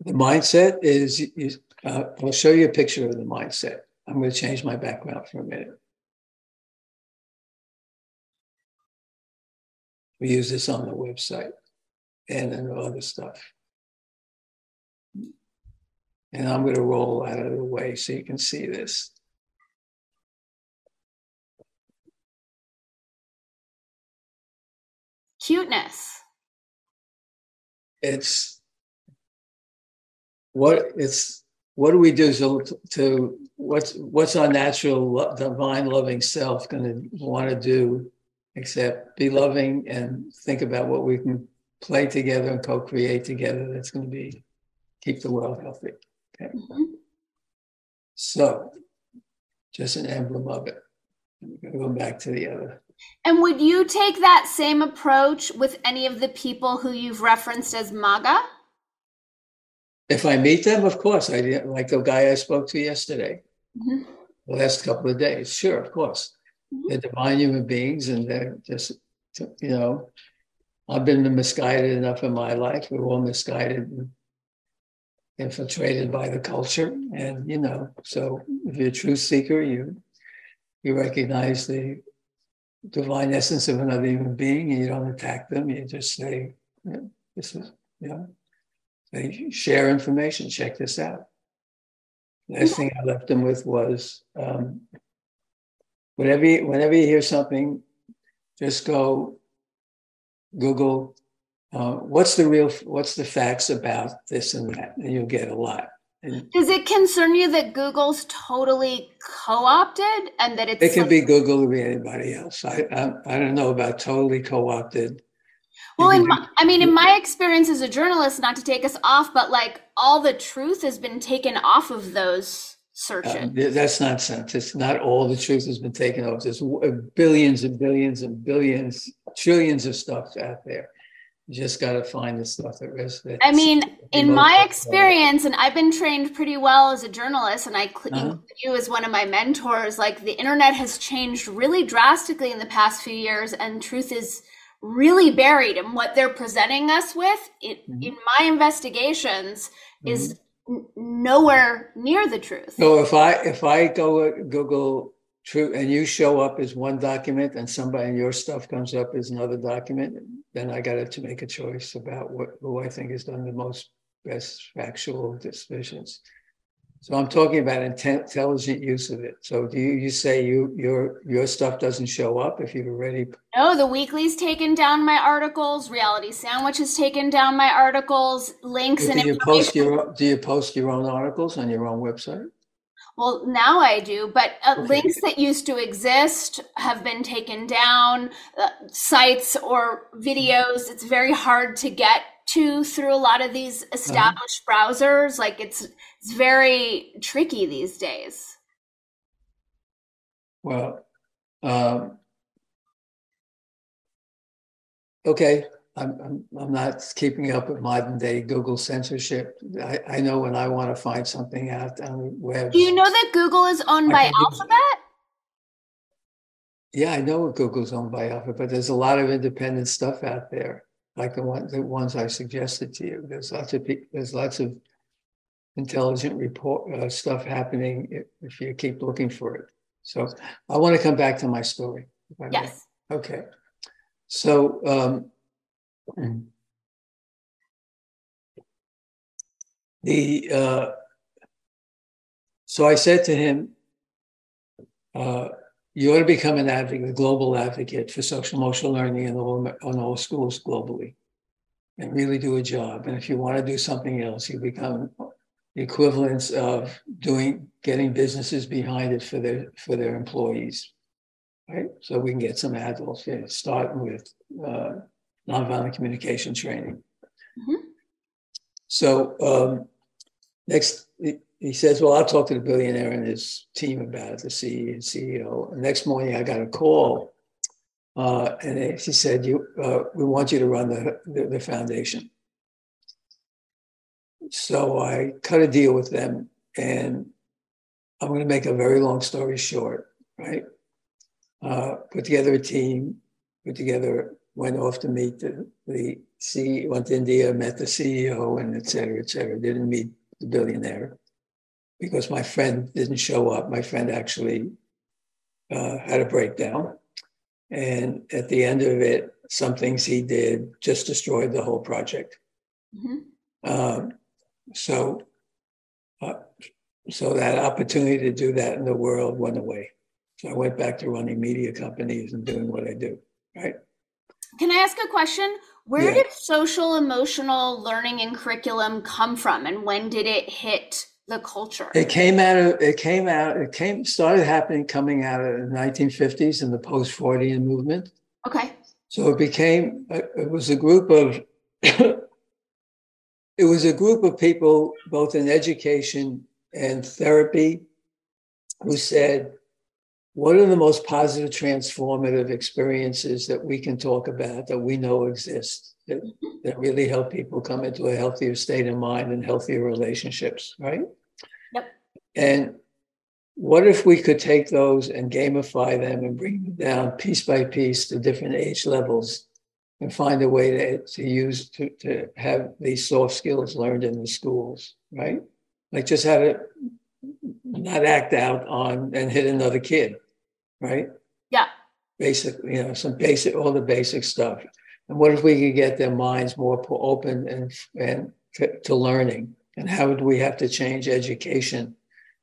The mindset is, you, uh, I'll show you a picture of the mindset. I'm going to change my background for a minute. We use this on the website and then other stuff. And I'm going to roll out of the way so you can see this. Cuteness. It's what it's what do we do to, to what's what's our natural divine loving self going to want to do except be loving and think about what we can play together and co-create together that's going to be keep the world healthy okay? Mhm. so just an emblem of it. I'm going to go back to the other And would you take that same approach with any of the people who you've referenced as MAGA? if i meet them of course i like the guy i spoke to yesterday Mhm. the last couple of days. Sure, of course. Mhm. They're divine human beings and they're just, you know, I've been misguided enough in my life. We're all misguided and infiltrated by the culture. And, you know, so if you're a truth seeker, you you recognize the divine essence of another human being and you don't attack them. You just say, yeah, this is, know, they share information, check this out. Last thing I left them with was um, whenever you, whenever you hear something, just go Google uh, what's the real what's the facts about this and that, and you'll get a lot. Does it concern you that Google's totally co-opted and that it's it can be Google or be anybody else. I, I I don't know about totally co-opted. Well, in my, I mean, in my experience as a journalist, not to take us off, but like all the truth has been taken off of those searches. Um, that's nonsense. It's not all the truth has been taken off. There's billions and billions and billions, trillions of stuff out there. You just got to find the stuff that resonates. I mean, in my experience, and I've been trained pretty well as a journalist, and I uh-huh. you as one of my mentors. Like the internet has changed really drastically in the past few years, and truth is really buried. And what they're presenting us with it, mm-hmm. in my investigations mm-hmm. is nowhere near the truth. So if I if I go Google true and you show up as one document and somebody and your stuff comes up as another document then i got to make a choice about what who i think has done the most best factual decisions. So i'm talking about intelligent use of it. So do you, you say you your your stuff doesn't show up if you've already no the weekly's taken down my articles reality sandwich has taken down my articles links do and you post your do you post your own articles on your own website well, now I do, but uh, okay. links that used to exist have been taken down, uh, sites or videos. It's very hard to get to through a lot of these established uh-huh. browsers. Like it's it's very tricky these days. Well, um, okay. I'm, I'm, I'm not keeping up with modern day Google censorship. I, I know when I want to find something out on the web. Do you know that Google is owned by Alphabet? Yeah, I know Google's owned by Alphabet, but there's a lot of independent stuff out there, like the, one, the ones I suggested to you. There's lots of there's lots of intelligent report uh, stuff happening if, if, you keep looking for it. So I want to come back to my story. Yes. May. Okay. So um, the uh, so I said to him, uh, "You ought to become an advocate, a global advocate for social emotional learning in all in all schools globally, and really do a job. And if you want to do something else, you become the equivalence of doing getting businesses behind it for their for their employees, right? So we can get some adults, you know, starting with." Uh, nonviolent communication training. Mm-hmm. So um, next, he says, "Well, I'll talk to the billionaire and his team about it, the CEO." And next morning, I got a call, uh, and he said, "You, uh, we want you to run the, the, the foundation." So I cut a deal with them, and I'm going to make a very long story short. Right, uh, put together a team, put together went off to meet the, the CEO, went to India, met the CEO, and et cetera, et cetera. Didn't meet the billionaire because my friend didn't show up. My friend actually uh, had a breakdown. And at the end of it, some things he did just destroyed the whole project. Mm-hmm. Um, so, uh, so that opportunity to do that in the world went away. So I went back to running media companies and doing what I do. Right. Can I ask a question? Where yeah. did social emotional learning and curriculum come from and when did it hit the culture? It came out of it came out it came started happening coming out of the 1950s in the post-Freudian movement. Okay. So it became uh, it was a group of it was a group of people both in education and therapy who said what are the most positive, transformative experiences that we can talk about that we know exist that, that really help people come into a healthier state of mind and healthier relationships, right? Yep. And what if we could take those and gamify them and bring them down piece by piece to different age levels and find a way to, to use to, to have these soft skills learned in the schools, right? Like just how to not act out on and hit another kid, right? Yeah. Basic, you know, some basic, all the basic stuff. And what if we could get their minds more open and and to, to learning? And how would we have to change education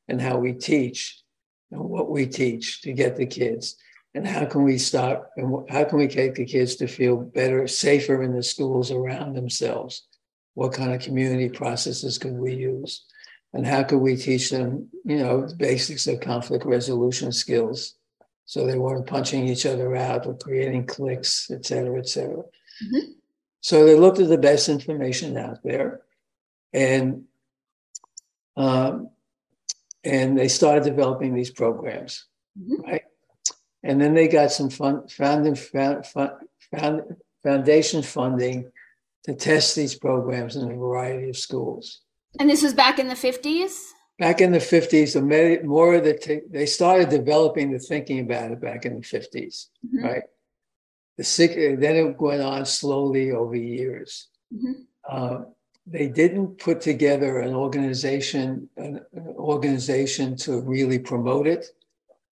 and how we teach and what we teach to get the kids and how can we stop and how can we get the kids to feel better safer in the schools around themselves what kind of community processes could we use and how could we teach them you know basics of conflict resolution skills so they weren't punching each other out or creating cliques et cetera et cetera mm-hmm. so they looked at the best information out there and um, and they started developing these programs mm-hmm. right and then they got some fun, found, found, found, foundation funding to test these programs in a variety of schools. And this was back in the 50s? Back in the 50s, the more of the they started developing the thinking about it back in the 50s, mm-hmm. right? The sick, then it went on slowly over years. Mm-hmm. Uh, they didn't put together an organization, an, an organization to really promote it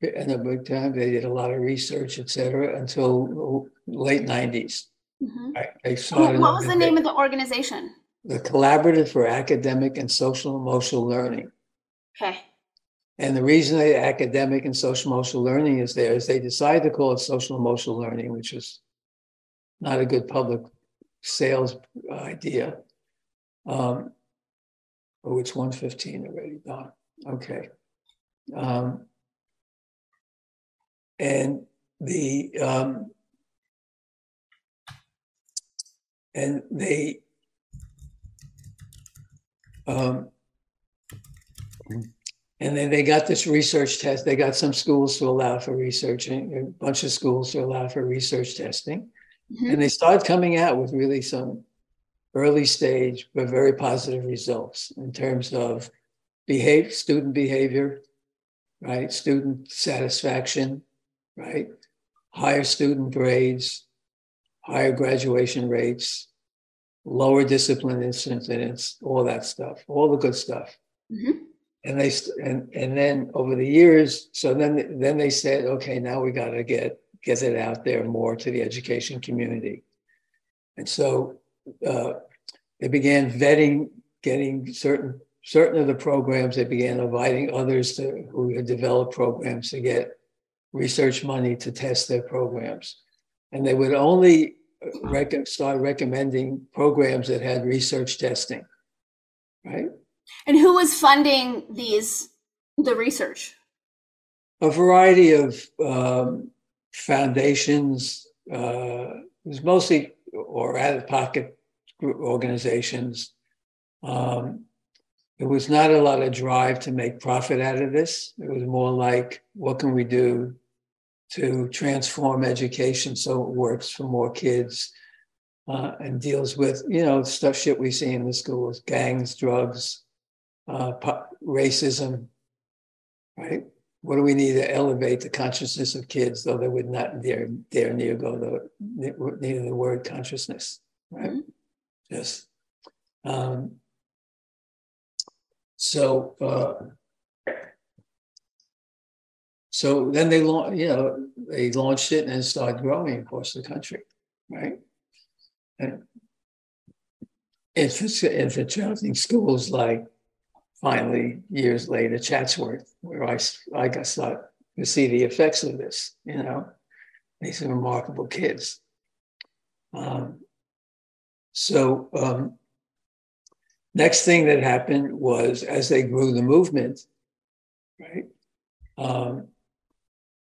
in a big time. They did a lot of research, et cetera, until late 90s. Mm-hmm. Right? They started what was the name of the organization? The Collaborative for Academic and Social Emotional Learning. Okay. And the reason that academic and social emotional learning is there is they decided to call it social emotional learning, which is not a good public sales idea. Um, oh, it's 115 already, Don. Okay. Um, and the um, and they um, and then they got this research test. They got some schools to allow for researching, a bunch of schools to allow for research testing. Mm-hmm. And they started coming out with really some early stage, but very positive results in terms of behave, student behavior, right? Student satisfaction, right? Higher student grades, higher graduation rates, lower discipline incidents, all that stuff, all the good stuff. Mm-hmm. And they and and then over the years, so then then they said, okay, now we got to get get it out there more to the education community. And so uh, they began vetting, getting certain certain of the programs. They began inviting others to who had developed programs to get research money to test their programs. And they would only rec- start recommending programs that had research testing, right? And who was funding these, the research? A variety of um, foundations. Uh, it was mostly or out of pocket organizations. Um, there was not a lot of drive to make profit out of this. It was more like, what can we do to transform education so it works for more kids uh, and deals with, you know, stuff shit we see in the schools, gangs, drugs, uh, racism, right? What do we need to elevate the consciousness of kids, though they would not dare, dare near go the, near the word consciousness, right? Mm-hmm. Yes. Um, so, uh, so then they launched, you know, they launched it and it started growing across the country, right? And infiltrating schools like finally years later Chatsworth, where I I got to see the effects of this. You know, these are remarkable kids. Um, so um, Next thing that happened was as they grew the movement, right? Um,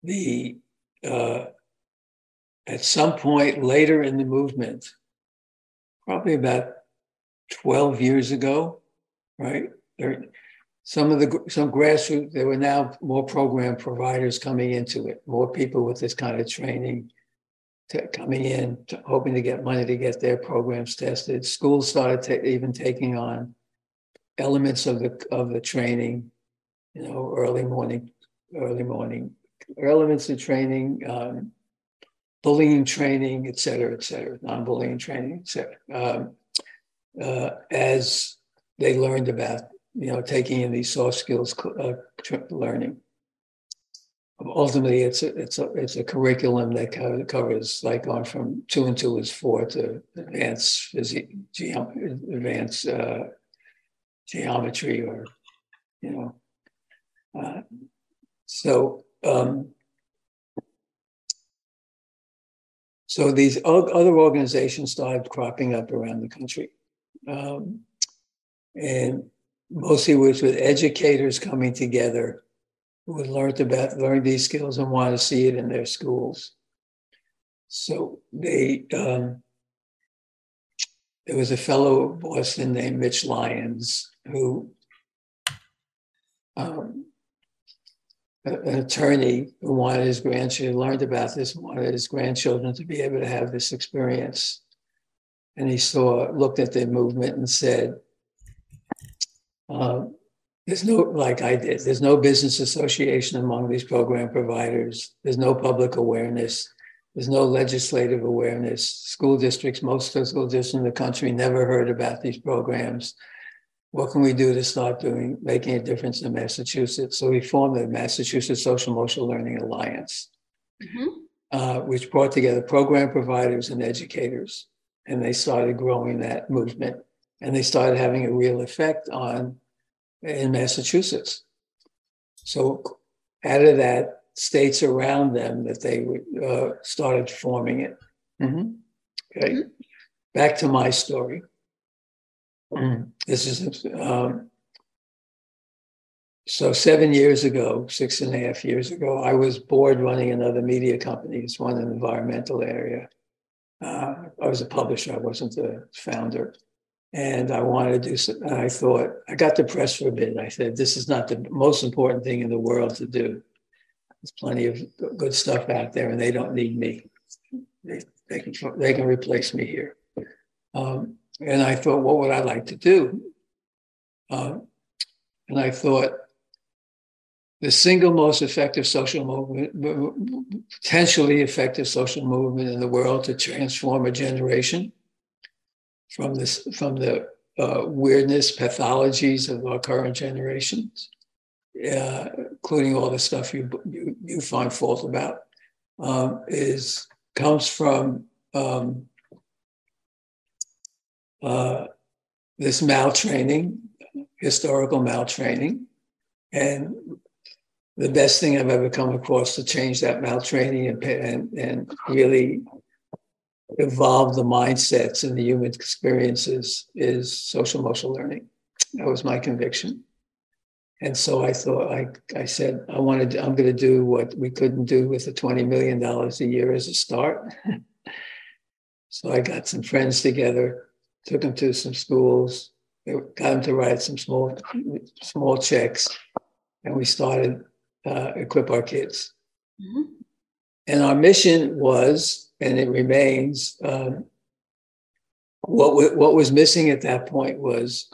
the uh, at some point later in the movement, probably about 12 years ago, right? There, some of the some grassroots, there were now more program providers coming into it, more people with this kind of training coming in, to, hoping to get money to get their programs tested. Schools started ta- even taking on elements of the of the training, you know, early morning, early morning elements of training, um, bullying training, et cetera, et cetera, non-bullying training, et cetera. Um, uh, as they learned about, you know, taking in these soft skills uh, learning ultimately it's a, it's a it's a curriculum that covers like going from two and two is four to advanced physics, advanced uh, geometry, or you know. Uh, so, um, so these other organizations started cropping up around the country. Um, and mostly was with educators coming together who had learned about learned these skills and want to see it in their schools. So they um, there was a fellow in Boston named Mitch Lyons who um, an attorney who wanted his grandchildren learned about this wanted his grandchildren to be able to have this experience and he saw looked at the movement and said um, there's no like i did there's no business association among these program providers there's no public awareness there's no legislative awareness school districts most school districts in the country never heard about these programs what can we do to start doing, making a difference in Massachusetts? So we formed the Massachusetts Social Emotional Learning Alliance, mm-hmm. uh, which brought together program providers and educators. And they started growing that movement and they started having a real effect on in Massachusetts. So out of that, states around them that they uh, started forming it. Mm-hmm. Okay. Mm-hmm. Back to my story. Mm. This is um, so seven years ago, six and a half years ago, I was bored running another media company. It's one in the environmental area. Uh, I was a publisher. I wasn't the founder. And I wanted to do some, I thought, I got depressed for a bit. I said, this is not the most important thing in the world to do. There's plenty of good stuff out there and they don't need me. They, they, can, they can replace me here. Um, and I thought, what would I like to do? Um, and I thought, the single most effective social movement, potentially effective social movement in the world to transform a generation from this from the uh, weirdness pathologies of our current generations, uh, including all the stuff you you, you find fault about, um, is comes from um, uh, this maltraining, historical maltraining. And the best thing I've ever come across to change that maltraining and, and, and really evolve the mindsets and the human experiences is social emotional learning. That was my conviction. And so I thought, I, I said, I wanted, I'm going to do what we couldn't do with the $20 million a year as a start. so I got some friends together took them to some schools, got them to write some small small checks, and we started uh, equip our kids. Mm-hmm. And our mission was, and it remains, um, what w- what was missing at that point was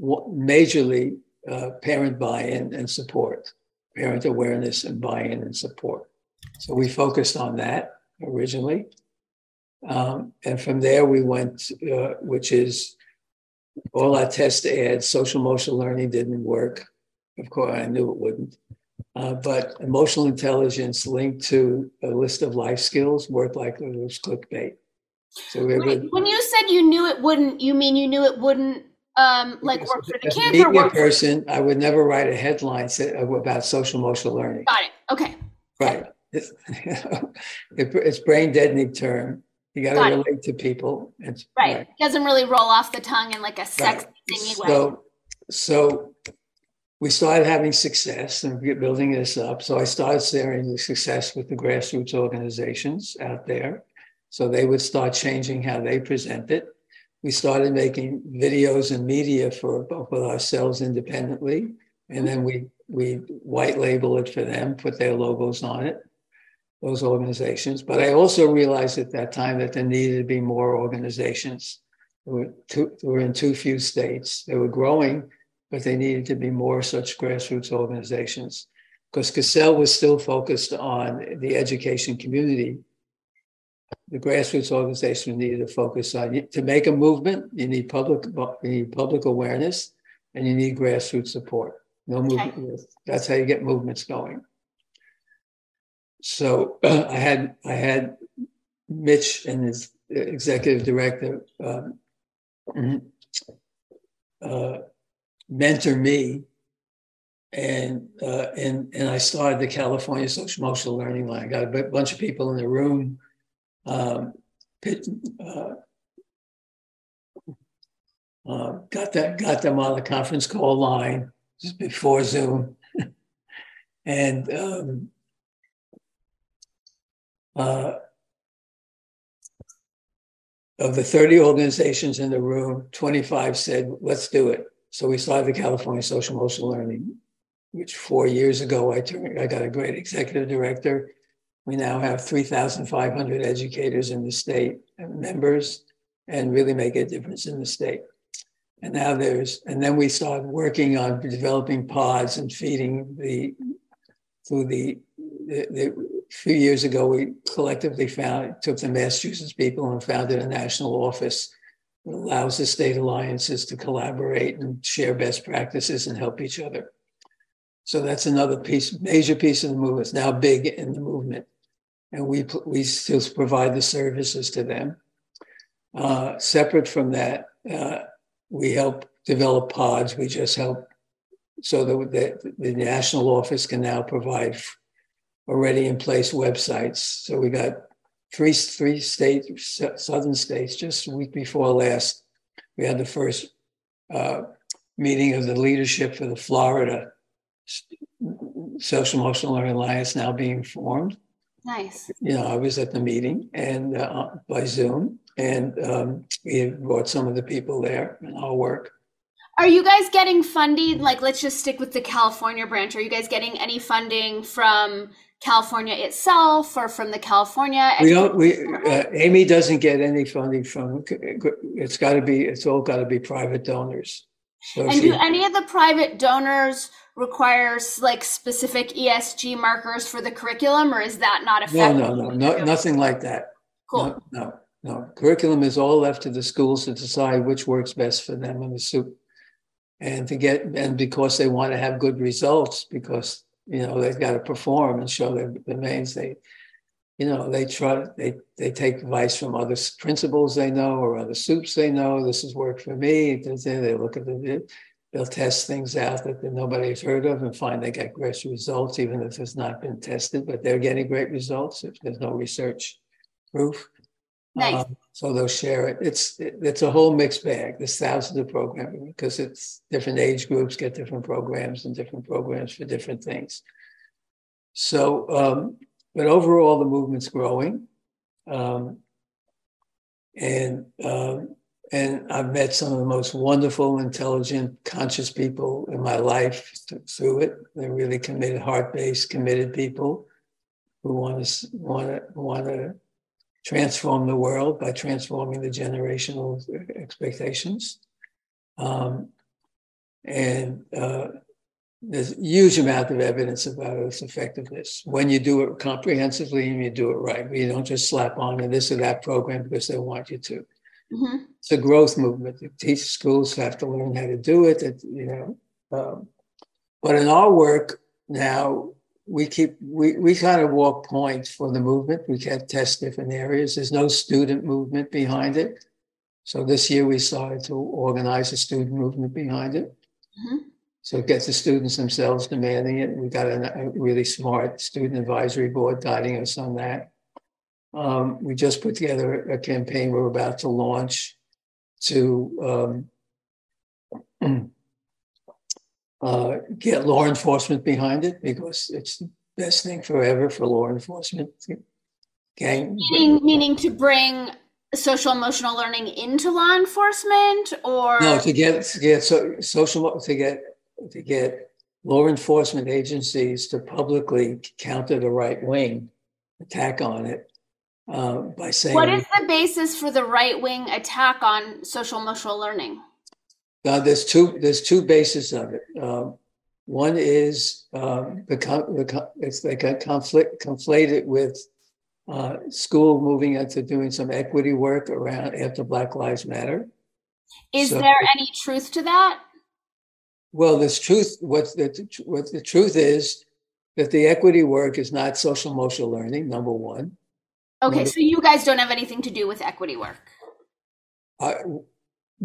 majorly uh, parent buy-in and support, parent awareness and buy-in and support. So we focused on that originally. Um, and from there, we went, uh, which is all our test ads, social emotional learning didn't work. Of course, I knew it wouldn't. Uh, but emotional intelligence linked to a list of life skills worked like it was clickbait. So Wait, when you said you knew it wouldn't, you mean you knew it wouldn't um, like work for the kids? Media person, I would never write a headline about social emotional learning. Got it. Okay. Right. It's, it's brain deadening term you got to relate to people. It's, right. right. Doesn't really roll off the tongue in like a sexy right. thingy so, way. So we started having success and building this up. So I started sharing the success with the grassroots organizations out there. So they would start changing how they present it. We started making videos and media for of ourselves independently. And then we we white label it for them, put their logos on it those organizations. But I also realized at that time that there needed to be more organizations. There were, too, there were in too few states. They were growing, but they needed to be more such grassroots organizations. Because CASEL was still focused on the education community. The grassroots organization needed to focus on to make a movement. You need public, you need public awareness, and you need grassroots support. No movement. Okay. That's how you get movements going so uh, I had I had Mitch and his executive director um, uh, mentor me and uh, and and I started the California Social Emotional Learning Line. Got a b- bunch of people in the room. Um, pit, uh, uh, got that got them on the conference call line just before Zoom, and um, uh, of the 30 organizations in the room, 25 said, let's do it. So we started the California Social Emotional Learning which four years ago I turned, I got a great executive director. We now have 3,500 educators in the state and members and really make a difference in the state. And now there's, and then we started working on developing pods and feeding the, through the, the, the few years ago, we collectively found, took the Massachusetts people and founded a national office allows the state alliances to collaborate and share best practices and help each other. So that's another piece, major piece of the movement. It's now big in the movement, and we we still provide the services to them. Uh, separate from that, uh, we help develop pods. We just help so that the, the national office can now provide already in place websites. So we got three three states, southern states. Just a week before last, we had the first uh, meeting of the leadership for the Florida Social Emotional Learning Alliance now being formed. Nice. You know, I was at the meeting and uh, by Zoom, and um, we brought some of the people there in our work. Are you guys getting funding? Like, let's just stick with the California branch. Are you guys getting any funding from California itself or from the California? We don't. We uh, Amy doesn't get any funding from. It's got to be. It's all got to be private donors. So and do any of the private donors requires like specific ESG markers for the curriculum, or is that not effective? No, no, no, no nothing like that. Cool. No, no, no. Curriculum is all left to the schools to decide which works best for them in the soup, and to get and because they want to have good results, because you know they've got to perform and show their domains. They, you know, they try they they take advice from other principals they know or other soups they know. This has worked for me. They look at the they'll test things out that nobody's heard of and find they get great results, even if it's not been tested, but they're getting great results if there's no research proof. Nice. Um, so they'll share it. It's it's a whole mixed bag. There's thousands of programming because it's different age groups get different programs and different programs for different things. So, um, but overall, the movement's growing, um, and um, and I've met some of the most wonderful, intelligent, conscious people in my life through it. They're really committed, heart-based, committed people who want to want to want to transform the world by transforming the generational expectations. Um, and uh, there's a huge amount of evidence about its effectiveness when you do it comprehensively and you do it right. You don't just slap on a this or that program because they want you to. Mm-hmm. It's a growth movement. The teach schools have to learn how to do it. it you know, um, but in our work now, we keep we, we kind of walk points for the movement. We can test different areas. There's no student movement behind it. So this year we started to organize a student movement behind it. Mm-hmm. So it gets the students themselves demanding it. We got a, a really smart student advisory board guiding us on that. Um, we just put together a campaign we're about to launch to um, uh, get law enforcement behind it because it's the best thing forever for law enforcement. Gang, meaning, meaning to bring social emotional learning into law enforcement, or no, to get to get so, social to get to get law enforcement agencies to publicly counter the right wing attack on it uh, by saying. What is the basis for the right wing attack on social emotional learning? Uh, there's two. There's two bases of it. Uh, one is um, the, the it's like a conflict conflated with uh, school moving into doing some equity work around after Black Lives Matter. Is so, there any truth to that? Well, there's truth. What the what the truth is that the equity work is not social emotional learning. Number one. Okay, so you guys don't have anything to do with equity work. Uh,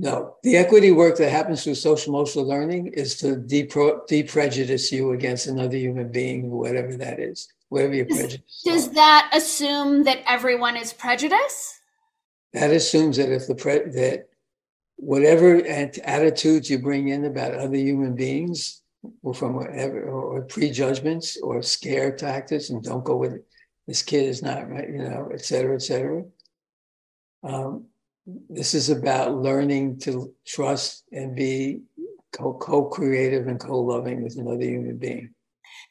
No, the equity work that happens through social emotional learning is to depro- deprejudice you against another human being, whatever that is, whatever your prejudice. Does that assume that everyone is prejudiced? That assumes that if the pre- that whatever attitudes you bring in about other human beings, or from whatever, or, or prejudgments or scare tactics, and don't go with it. This kid is not right, you know, et cetera, et cetera. Um, this is about learning to trust and be co creative and co loving with another human being.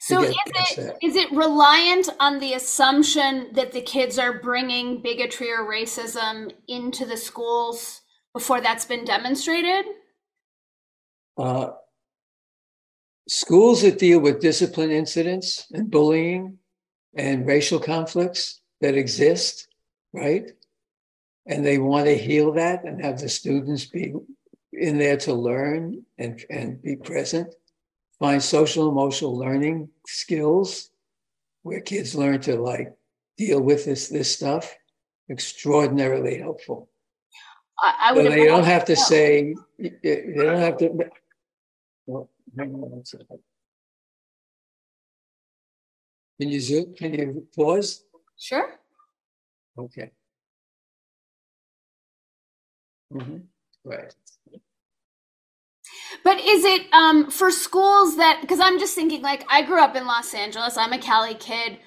So is it is it reliant on the assumption that the kids are bringing bigotry or racism into the schools before that's been demonstrated? Uh, schools that deal with discipline incidents and bullying and racial conflicts that exist, right? And they want to heal that and have the students be in there to learn and, and be present find social emotional learning skills where kids learn to like deal with this this stuff extraordinarily helpful I, I would so they don't have to say they don't have to well, hang on one second. Can you zoom? Can you pause? Sure. Okay. Mm-hmm. Right. But is it um, for schools that, because I'm just thinking, like, I grew up in Los Angeles, I'm a Cali kid.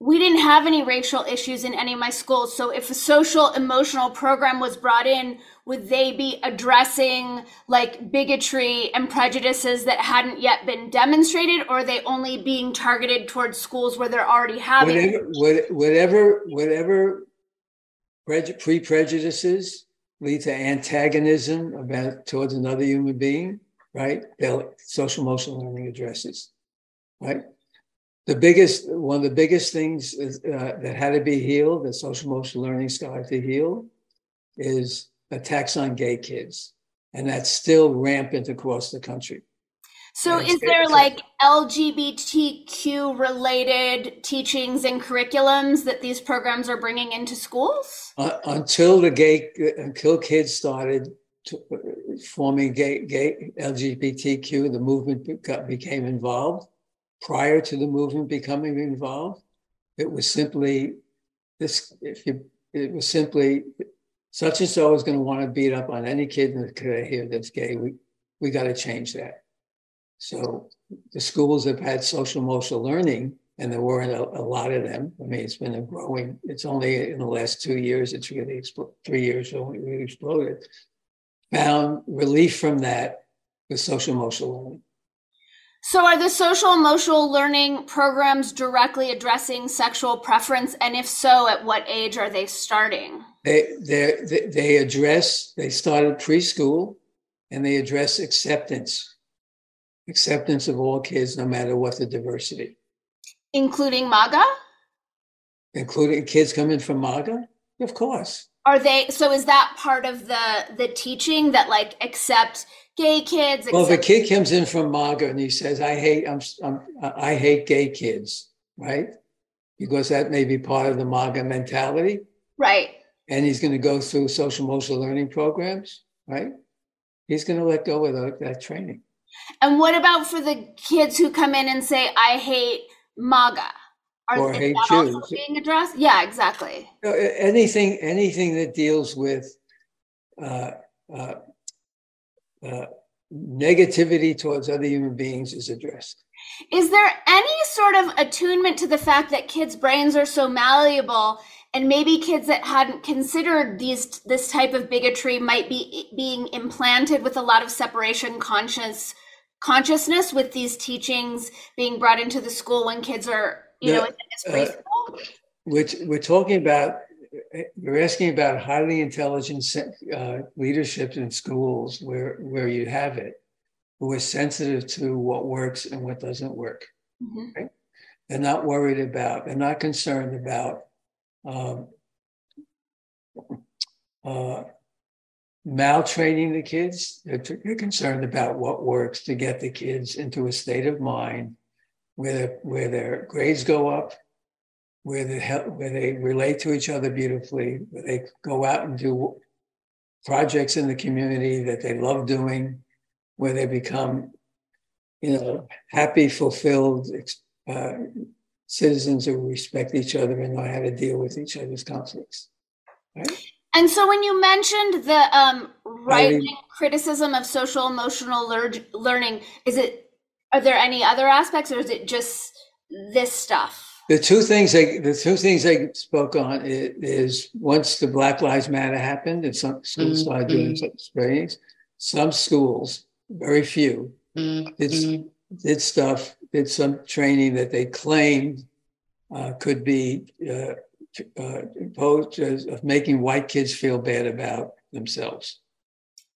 We didn't have any racial issues in any of my schools. So if a social emotional program was brought in, would they be addressing like bigotry and prejudices that hadn't yet been demonstrated, or are they only being targeted towards schools where they're already having whatever whatever whatever pre prejudices lead to antagonism about towards another human being, right? They'll, social emotional learning addresses, right? The biggest, one of the biggest things is, uh, that had to be healed, that social emotional learning started to heal, is attacks on gay kids, and that's still rampant across the country. So, is there like LGBTQ related teachings and curriculums that these programs are bringing into schools? Uh, until the gay, until kids started to, forming gay, gay LGBTQ, the movement got, became involved. Prior to the movement becoming involved, it was simply this. If you, it was simply such and so is going to want to beat up on any kid in the here that's gay. We we got to change that. So the schools have had social emotional learning, and there weren't a, a, lot of them. I mean, it's been a growing. It's only in the last two years it's really exploded. Three years only really exploded. Found relief from that with social emotional learning. So, are the social emotional learning programs directly addressing sexual preference, and if so, at what age are they starting? They they they address. They started preschool, and they address acceptance acceptance of all kids, no matter what the diversity. Including MAGA? Including kids coming from MAGA? Of course. Are they so is that part of the the teaching that like accept gay kids? Accept- well, if a kid comes in from MAGA and he says, I hate I'm, I'm I hate gay kids, right? Because that may be part of the MAGA mentality. Right. And he's going to go through social emotional learning programs, right? He's going to let go of that, that training. And what about for the kids who come in and say, I hate MAGA? Are or hate Jews. being addressed? Yeah, exactly. anything, anything that deals with uh, uh, uh, negativity towards other human beings is addressed. Is there any sort of attunement to the fact that kids' brains are so malleable and maybe kids that hadn't considered these this type of bigotry might be being implanted with a lot of separation conscious consciousness with these teachings being brought into the school when kids are you yeah, know in this preschool uh, which we're talking about you're asking about highly intelligent uh, leadership in schools where where you have it who is sensitive to what works and what doesn't work mm-hmm. right? they're not worried about they're not concerned about um, uh, maltraining the kids. They're, concerned about what works to get the kids into a state of mind where, where their grades go up, where they, where they relate to each other beautifully, where they go out and do projects in the community that they love doing, where they become, you know, happy, fulfilled uh, citizens who respect each other and know how to deal with each other's conflicts. Right? And so, when you mentioned the um, right criticism of social emotional lear- learning, is it are there any other aspects, or is it just this stuff? The two things I, the two things I spoke on is, is once the Black Lives Matter happened and some schools mm-hmm. started doing such trainings, some schools, very few, mm-hmm. did, did stuff, did some training that they claimed uh, could be uh, uh, of making white kids feel bad about themselves.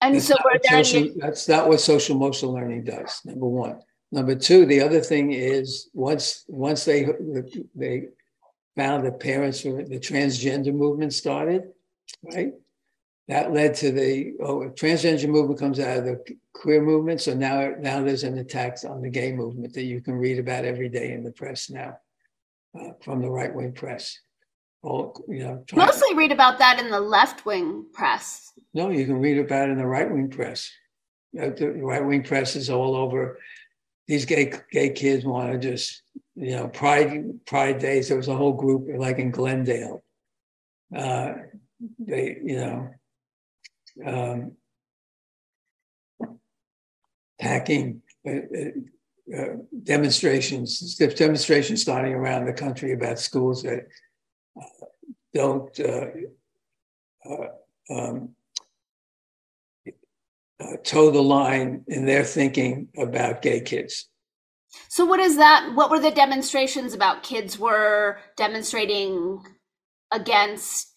And that's so social, that's not what social emotional learning does. Number one. Number two, the other thing is once once they they found that parents were the transgender movement started, right? That led to the oh, transgender movement comes out of the queer movement. So now now there's an attack on the gay movement that you can read about every day in the press now, uh, from the right wing press. All you know, mostly read about that in the left wing press. No, you can read about it in the right wing press. Uh, the right wing press is all over these gay gay kids want to just you know pride pride days there was a whole group like in glendale uh, they you know um, packing uh, uh, uh demonstrations demonstrations starting around the country about schools that don't uh, um, uh, toe the line in their thinking about gay kids. So, what is that? What were the demonstrations about? Kids were demonstrating against.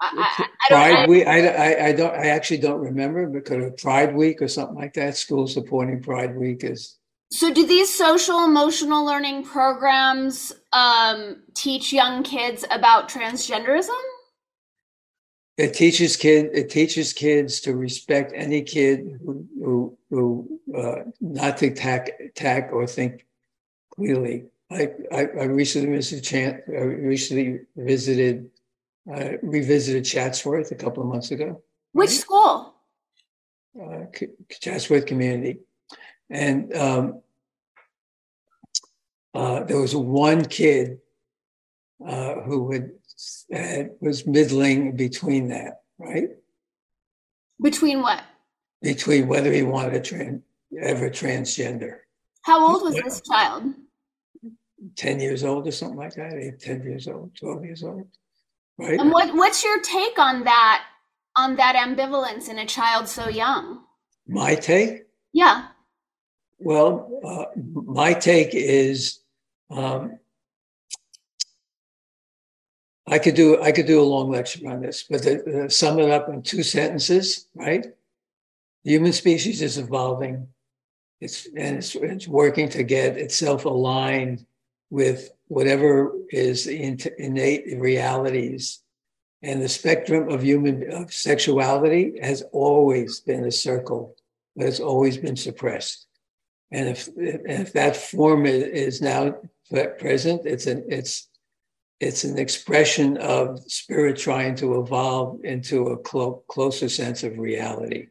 I, I, I Pride Week. I, I, I don't. I actually don't remember because of Pride Week or something like that. School supporting Pride Week is. So, do these social emotional learning programs um, teach young kids about transgenderism? it teaches kid it teaches kids to respect any kid who who, who uh, not to attack attack or think clearly. I, I, I recently visited I recently visited uh, revisited Chatsworth a couple of months ago. Which school? Uh, Chatsworth Community, and um, uh, there was one kid uh, who had it was middling between that, right? Between what? Between whether he wanted to trans, ever transgender. How old was this child? 10 years old or something like that, eight, 10 years old, 12 years old. Right. And what, what's your take on that, on that ambivalence in a child so young? My take? Yeah. Well, uh, my take is um, I could do I could do a long lecture on this, but to, to sum it up in two sentences, right? The human species is evolving. It's and it's, it's working to get itself aligned with whatever is the innate realities. And the spectrum of human of sexuality has always been a circle, but it's always been suppressed. And if if that form is now present, it's an it's it's an expression of spirit trying to evolve into a clo- closer sense of reality,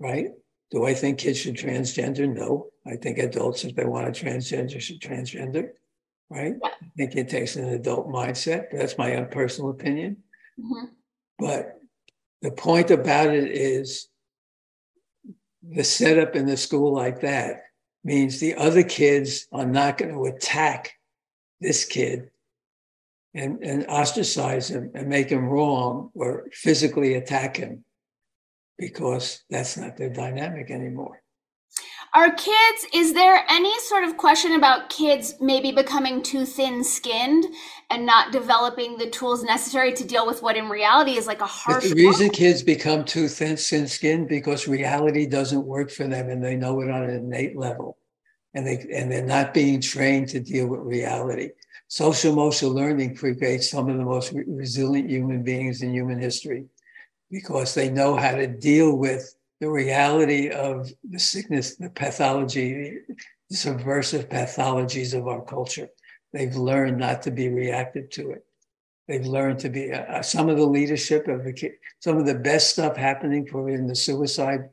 right? Do I think kids should transgender? No. I think adults, if they want to transgender, should transgender, right? I think it takes an adult mindset. That's my own personal opinion. Mm-hmm. But the point about it is the setup in the school like that means the other kids are not going to attack this kid and, and ostracize him and make him wrong or physically attack him because that's not their dynamic anymore. Are kids, is there any sort of question about kids maybe becoming too thin skinned and not developing the tools necessary to deal with what in reality is like a harsh. But the reason kids become too thin skinned because reality doesn't work for them and they know it on an innate level. And they and they're not being trained to deal with reality. Social emotional learning creates some of the most re- resilient human beings in human history because they know how to deal with the reality of the sickness, the pathology, the subversive pathologies of our culture. They've learned not to be reactive to it. They've learned to be uh, some of the leadership of the some of the best stuff happening for in the suicide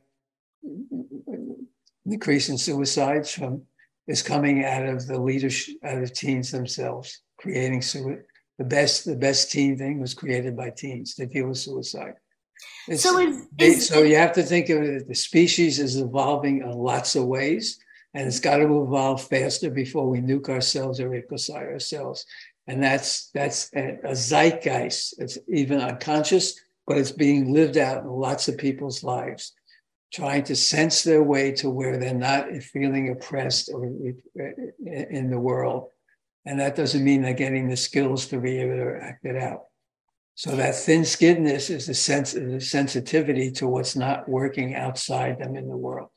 increase in suicides from is coming out of the leadership out of teens themselves creating suicide. The best the best teen thing was created by teens to deal with suicide. It's, so, is, is, so you have to think of it the species is evolving in lots of ways, and it's got to evolve faster before we nuke ourselves or ecocide ourselves. And that's that's a, a zeitgeist. It's even unconscious, but it's being lived out in lots of people's lives, trying to sense their way to where they're not feeling oppressed or in the world. And that doesn't mean they're getting the skills to be able to act it out. So that thin-skinnedness is the sense the sensitivity to what's not working outside them in the world.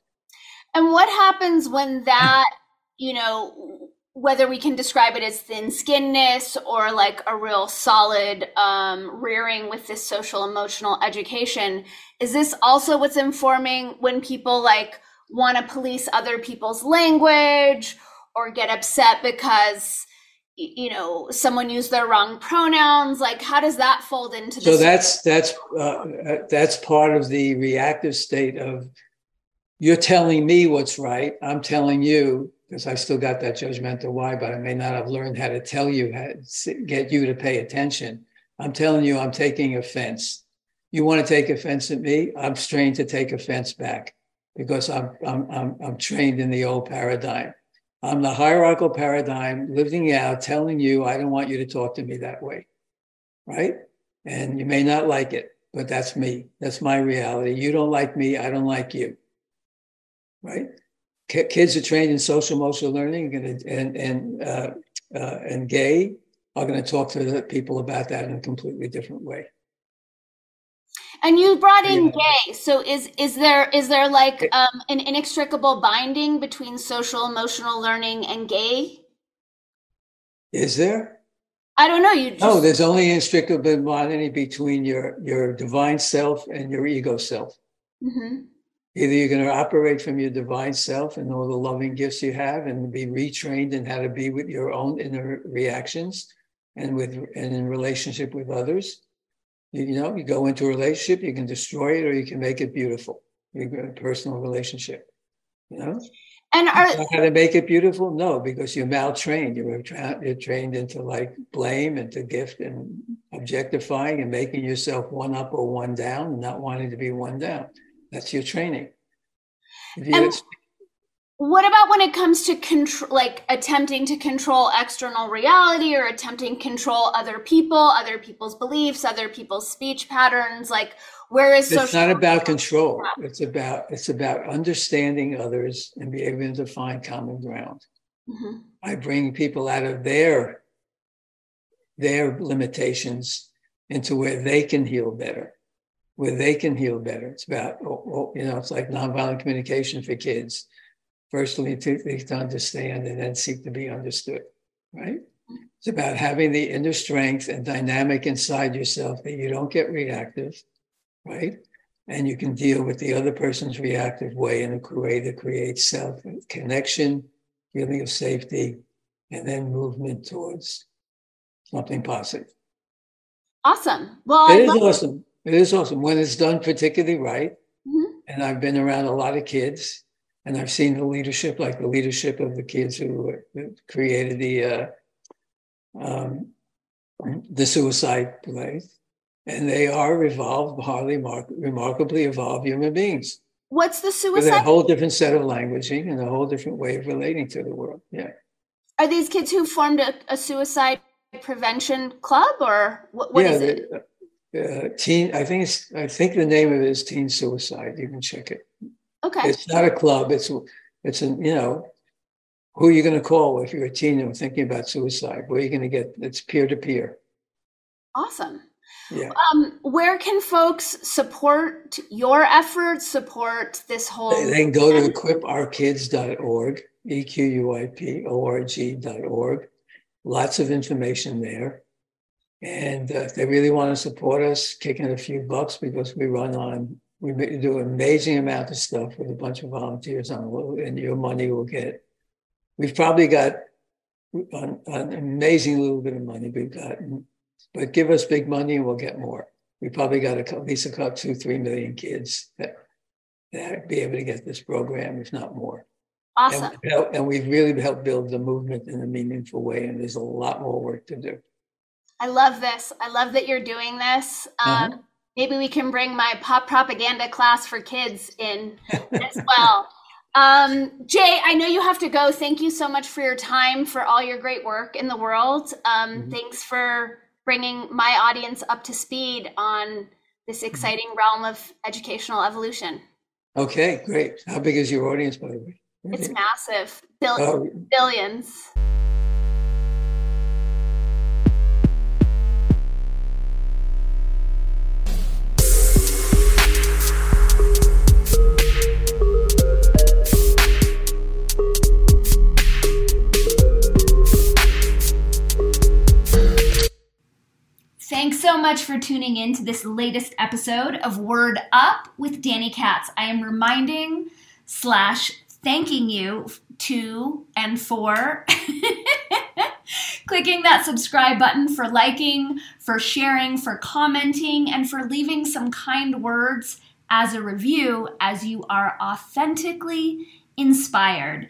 And what happens when that, you know, whether we can describe it as thin skinnedness or like a real solid um, rearing with this social emotional education, is this also what's informing when people like want to police other people's language or get upset because you know someone used their wrong pronouns like how does that fold into so that's that's uh, that's part of the reactive state of you're telling me what's right i'm telling you because i still got that judgmental why but i may not have learned how to tell you how to get you to pay attention. I'm telling you i'm taking offense. You want to take offense at me? I'm trained to take offense back because i'm i'm i'm, I'm trained in the old paradigm I'm the hierarchical paradigm living out, telling you, I don't want you to talk to me that way. Right. And you may not like it, but that's me. That's my reality. You don't like me. I don't like you. Right. kids are trained in social emotional learning and, and, and, uh, uh, and gay are going to talk to people about that in a completely different way. And you brought in yeah. gay. So is is there is there like um, an inextricable binding between social emotional learning and gay? Is there? I don't know. You just... no. There's only inextricable binding between your your divine self and your ego self. Mm-hmm. Either you're going to operate from your divine self and all the loving gifts you have, and be retrained in how to be with your own inner reactions and with and in relationship with others, you, you know, you go into a relationship, you can destroy it or you can make it beautiful. Your personal relationship, you know. And are you how to make it beautiful? No, because you're maltrained. You're, tra- you're trained into like blame and to gift and objectifying and making yourself one up or one down, and not wanting to be one down. That's your training. If you, and, what about when it comes to control like attempting to control external reality or attempting to control other people other people's beliefs other people's speech patterns? Like where is it's not about control. it's about it's about understanding others and be able to find common ground. Mm-hmm. i bring people out of their their limitations into where they can heal better where they can heal better. It's about oh, oh, you know it's like nonviolent communication for kids firstly to, to understand and then seek to be understood, right? It's about having the inner strength and dynamic inside yourself that you don't get reactive, right? And you can deal with the other person's reactive way in a way that creates self connection, feeling of safety, and then movement towards something positive. Awesome. Well, it I is awesome. It is awesome when it's done particularly right. Mm-hmm. And I've been around a lot of kids and I've seen the leadership, like the leadership of the kids who created the uh, um, the suicide place, and they are evolved, highly remarkably evolved human beings. What's the suicide? With a whole different set of languaging and a whole different way of relating to the world. Yeah. Are these kids who formed a, a suicide prevention club, or what, what yeah, is it? Uh, teen, I think it's. I think the name of it is Teen Suicide. You can check it. Okay. It's not a club. It's it's an you know who are you going to call if you're a teen and thinking about suicide? Where are you going to get? It's peer to peer. Awesome. Yeah. Um, where can folks support your efforts? Support this whole. They, they can go to equipourkids.org, e q u i p o r g.org. Lots of information there. And uh, if they really want to support us, kick in a few bucks because we run on we do an amazing amount of stuff with a bunch of volunteers on and your money will get. We've probably got an, an amazing little bit of money. We've got but give us big money and we'll get more. We probably got at least a couple, two, three million kids that that be able to get this program, if not more. Awesome. And, we've helped- and we've really helped build the movement in a meaningful way, and there's a lot more work to do. I love this. I love that you're doing this. Um, Uh-huh. Maybe we can bring my pop propaganda class for kids in as well. Um, Jay, I know you have to go. Thank you so much for your time, for all your great work in the world. Um, Mhm. Thanks for bringing my audience up to speed on this exciting realm of educational evolution. Okay, great. How big is your audience, by the way? It's massive, Bill- Oh, billions. Thanks so much for tuning in to this latest episode of Word Up with Dani Katz. I am reminding slash thanking you to and for clicking that subscribe button, for liking, for sharing, for commenting, and for leaving some kind words as a review as you are authentically inspired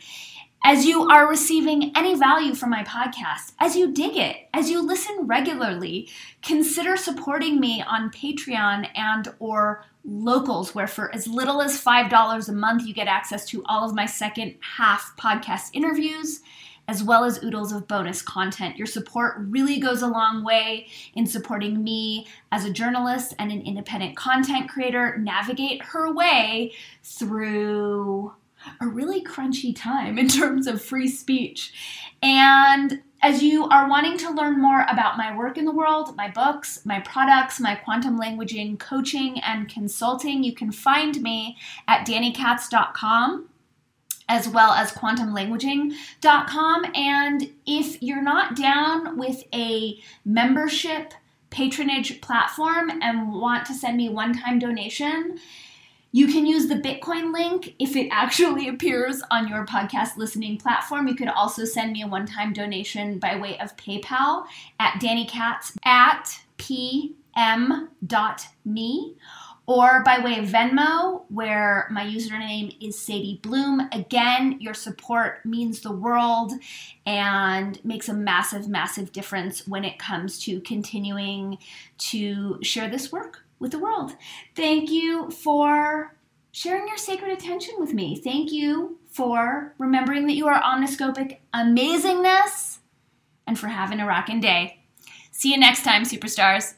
as you are receiving any value from my podcast, as you dig it, as you listen regularly, consider supporting me on Patreon and or locals where for as little as $5 a month you get access to all of my second half podcast interviews as well as oodles of bonus content. Your support really goes a long way in supporting me as a journalist and an independent content creator navigate her way through a really crunchy time in terms of free speech. And as you are wanting to learn more about my work in the world, my books, my products, my quantum languaging coaching and consulting, you can find me at danikatz.com as well as quantumlanguaging.com. And if you're not down with a membership patronage platform and want to send me one time donation, you can use the Bitcoin link if it actually appears on your podcast listening platform. You could also send me a one time donation by way of PayPal at DaniKatz at pm.me or by way of Venmo, where my username is Sadie Bloom. Again, your support means the world and makes a massive, massive difference when it comes to continuing to share this work with the world. Thank you for sharing your sacred attention with me. Thank you for remembering that you are omniscopic amazingness and for having a rockin' day. See you next time, superstars.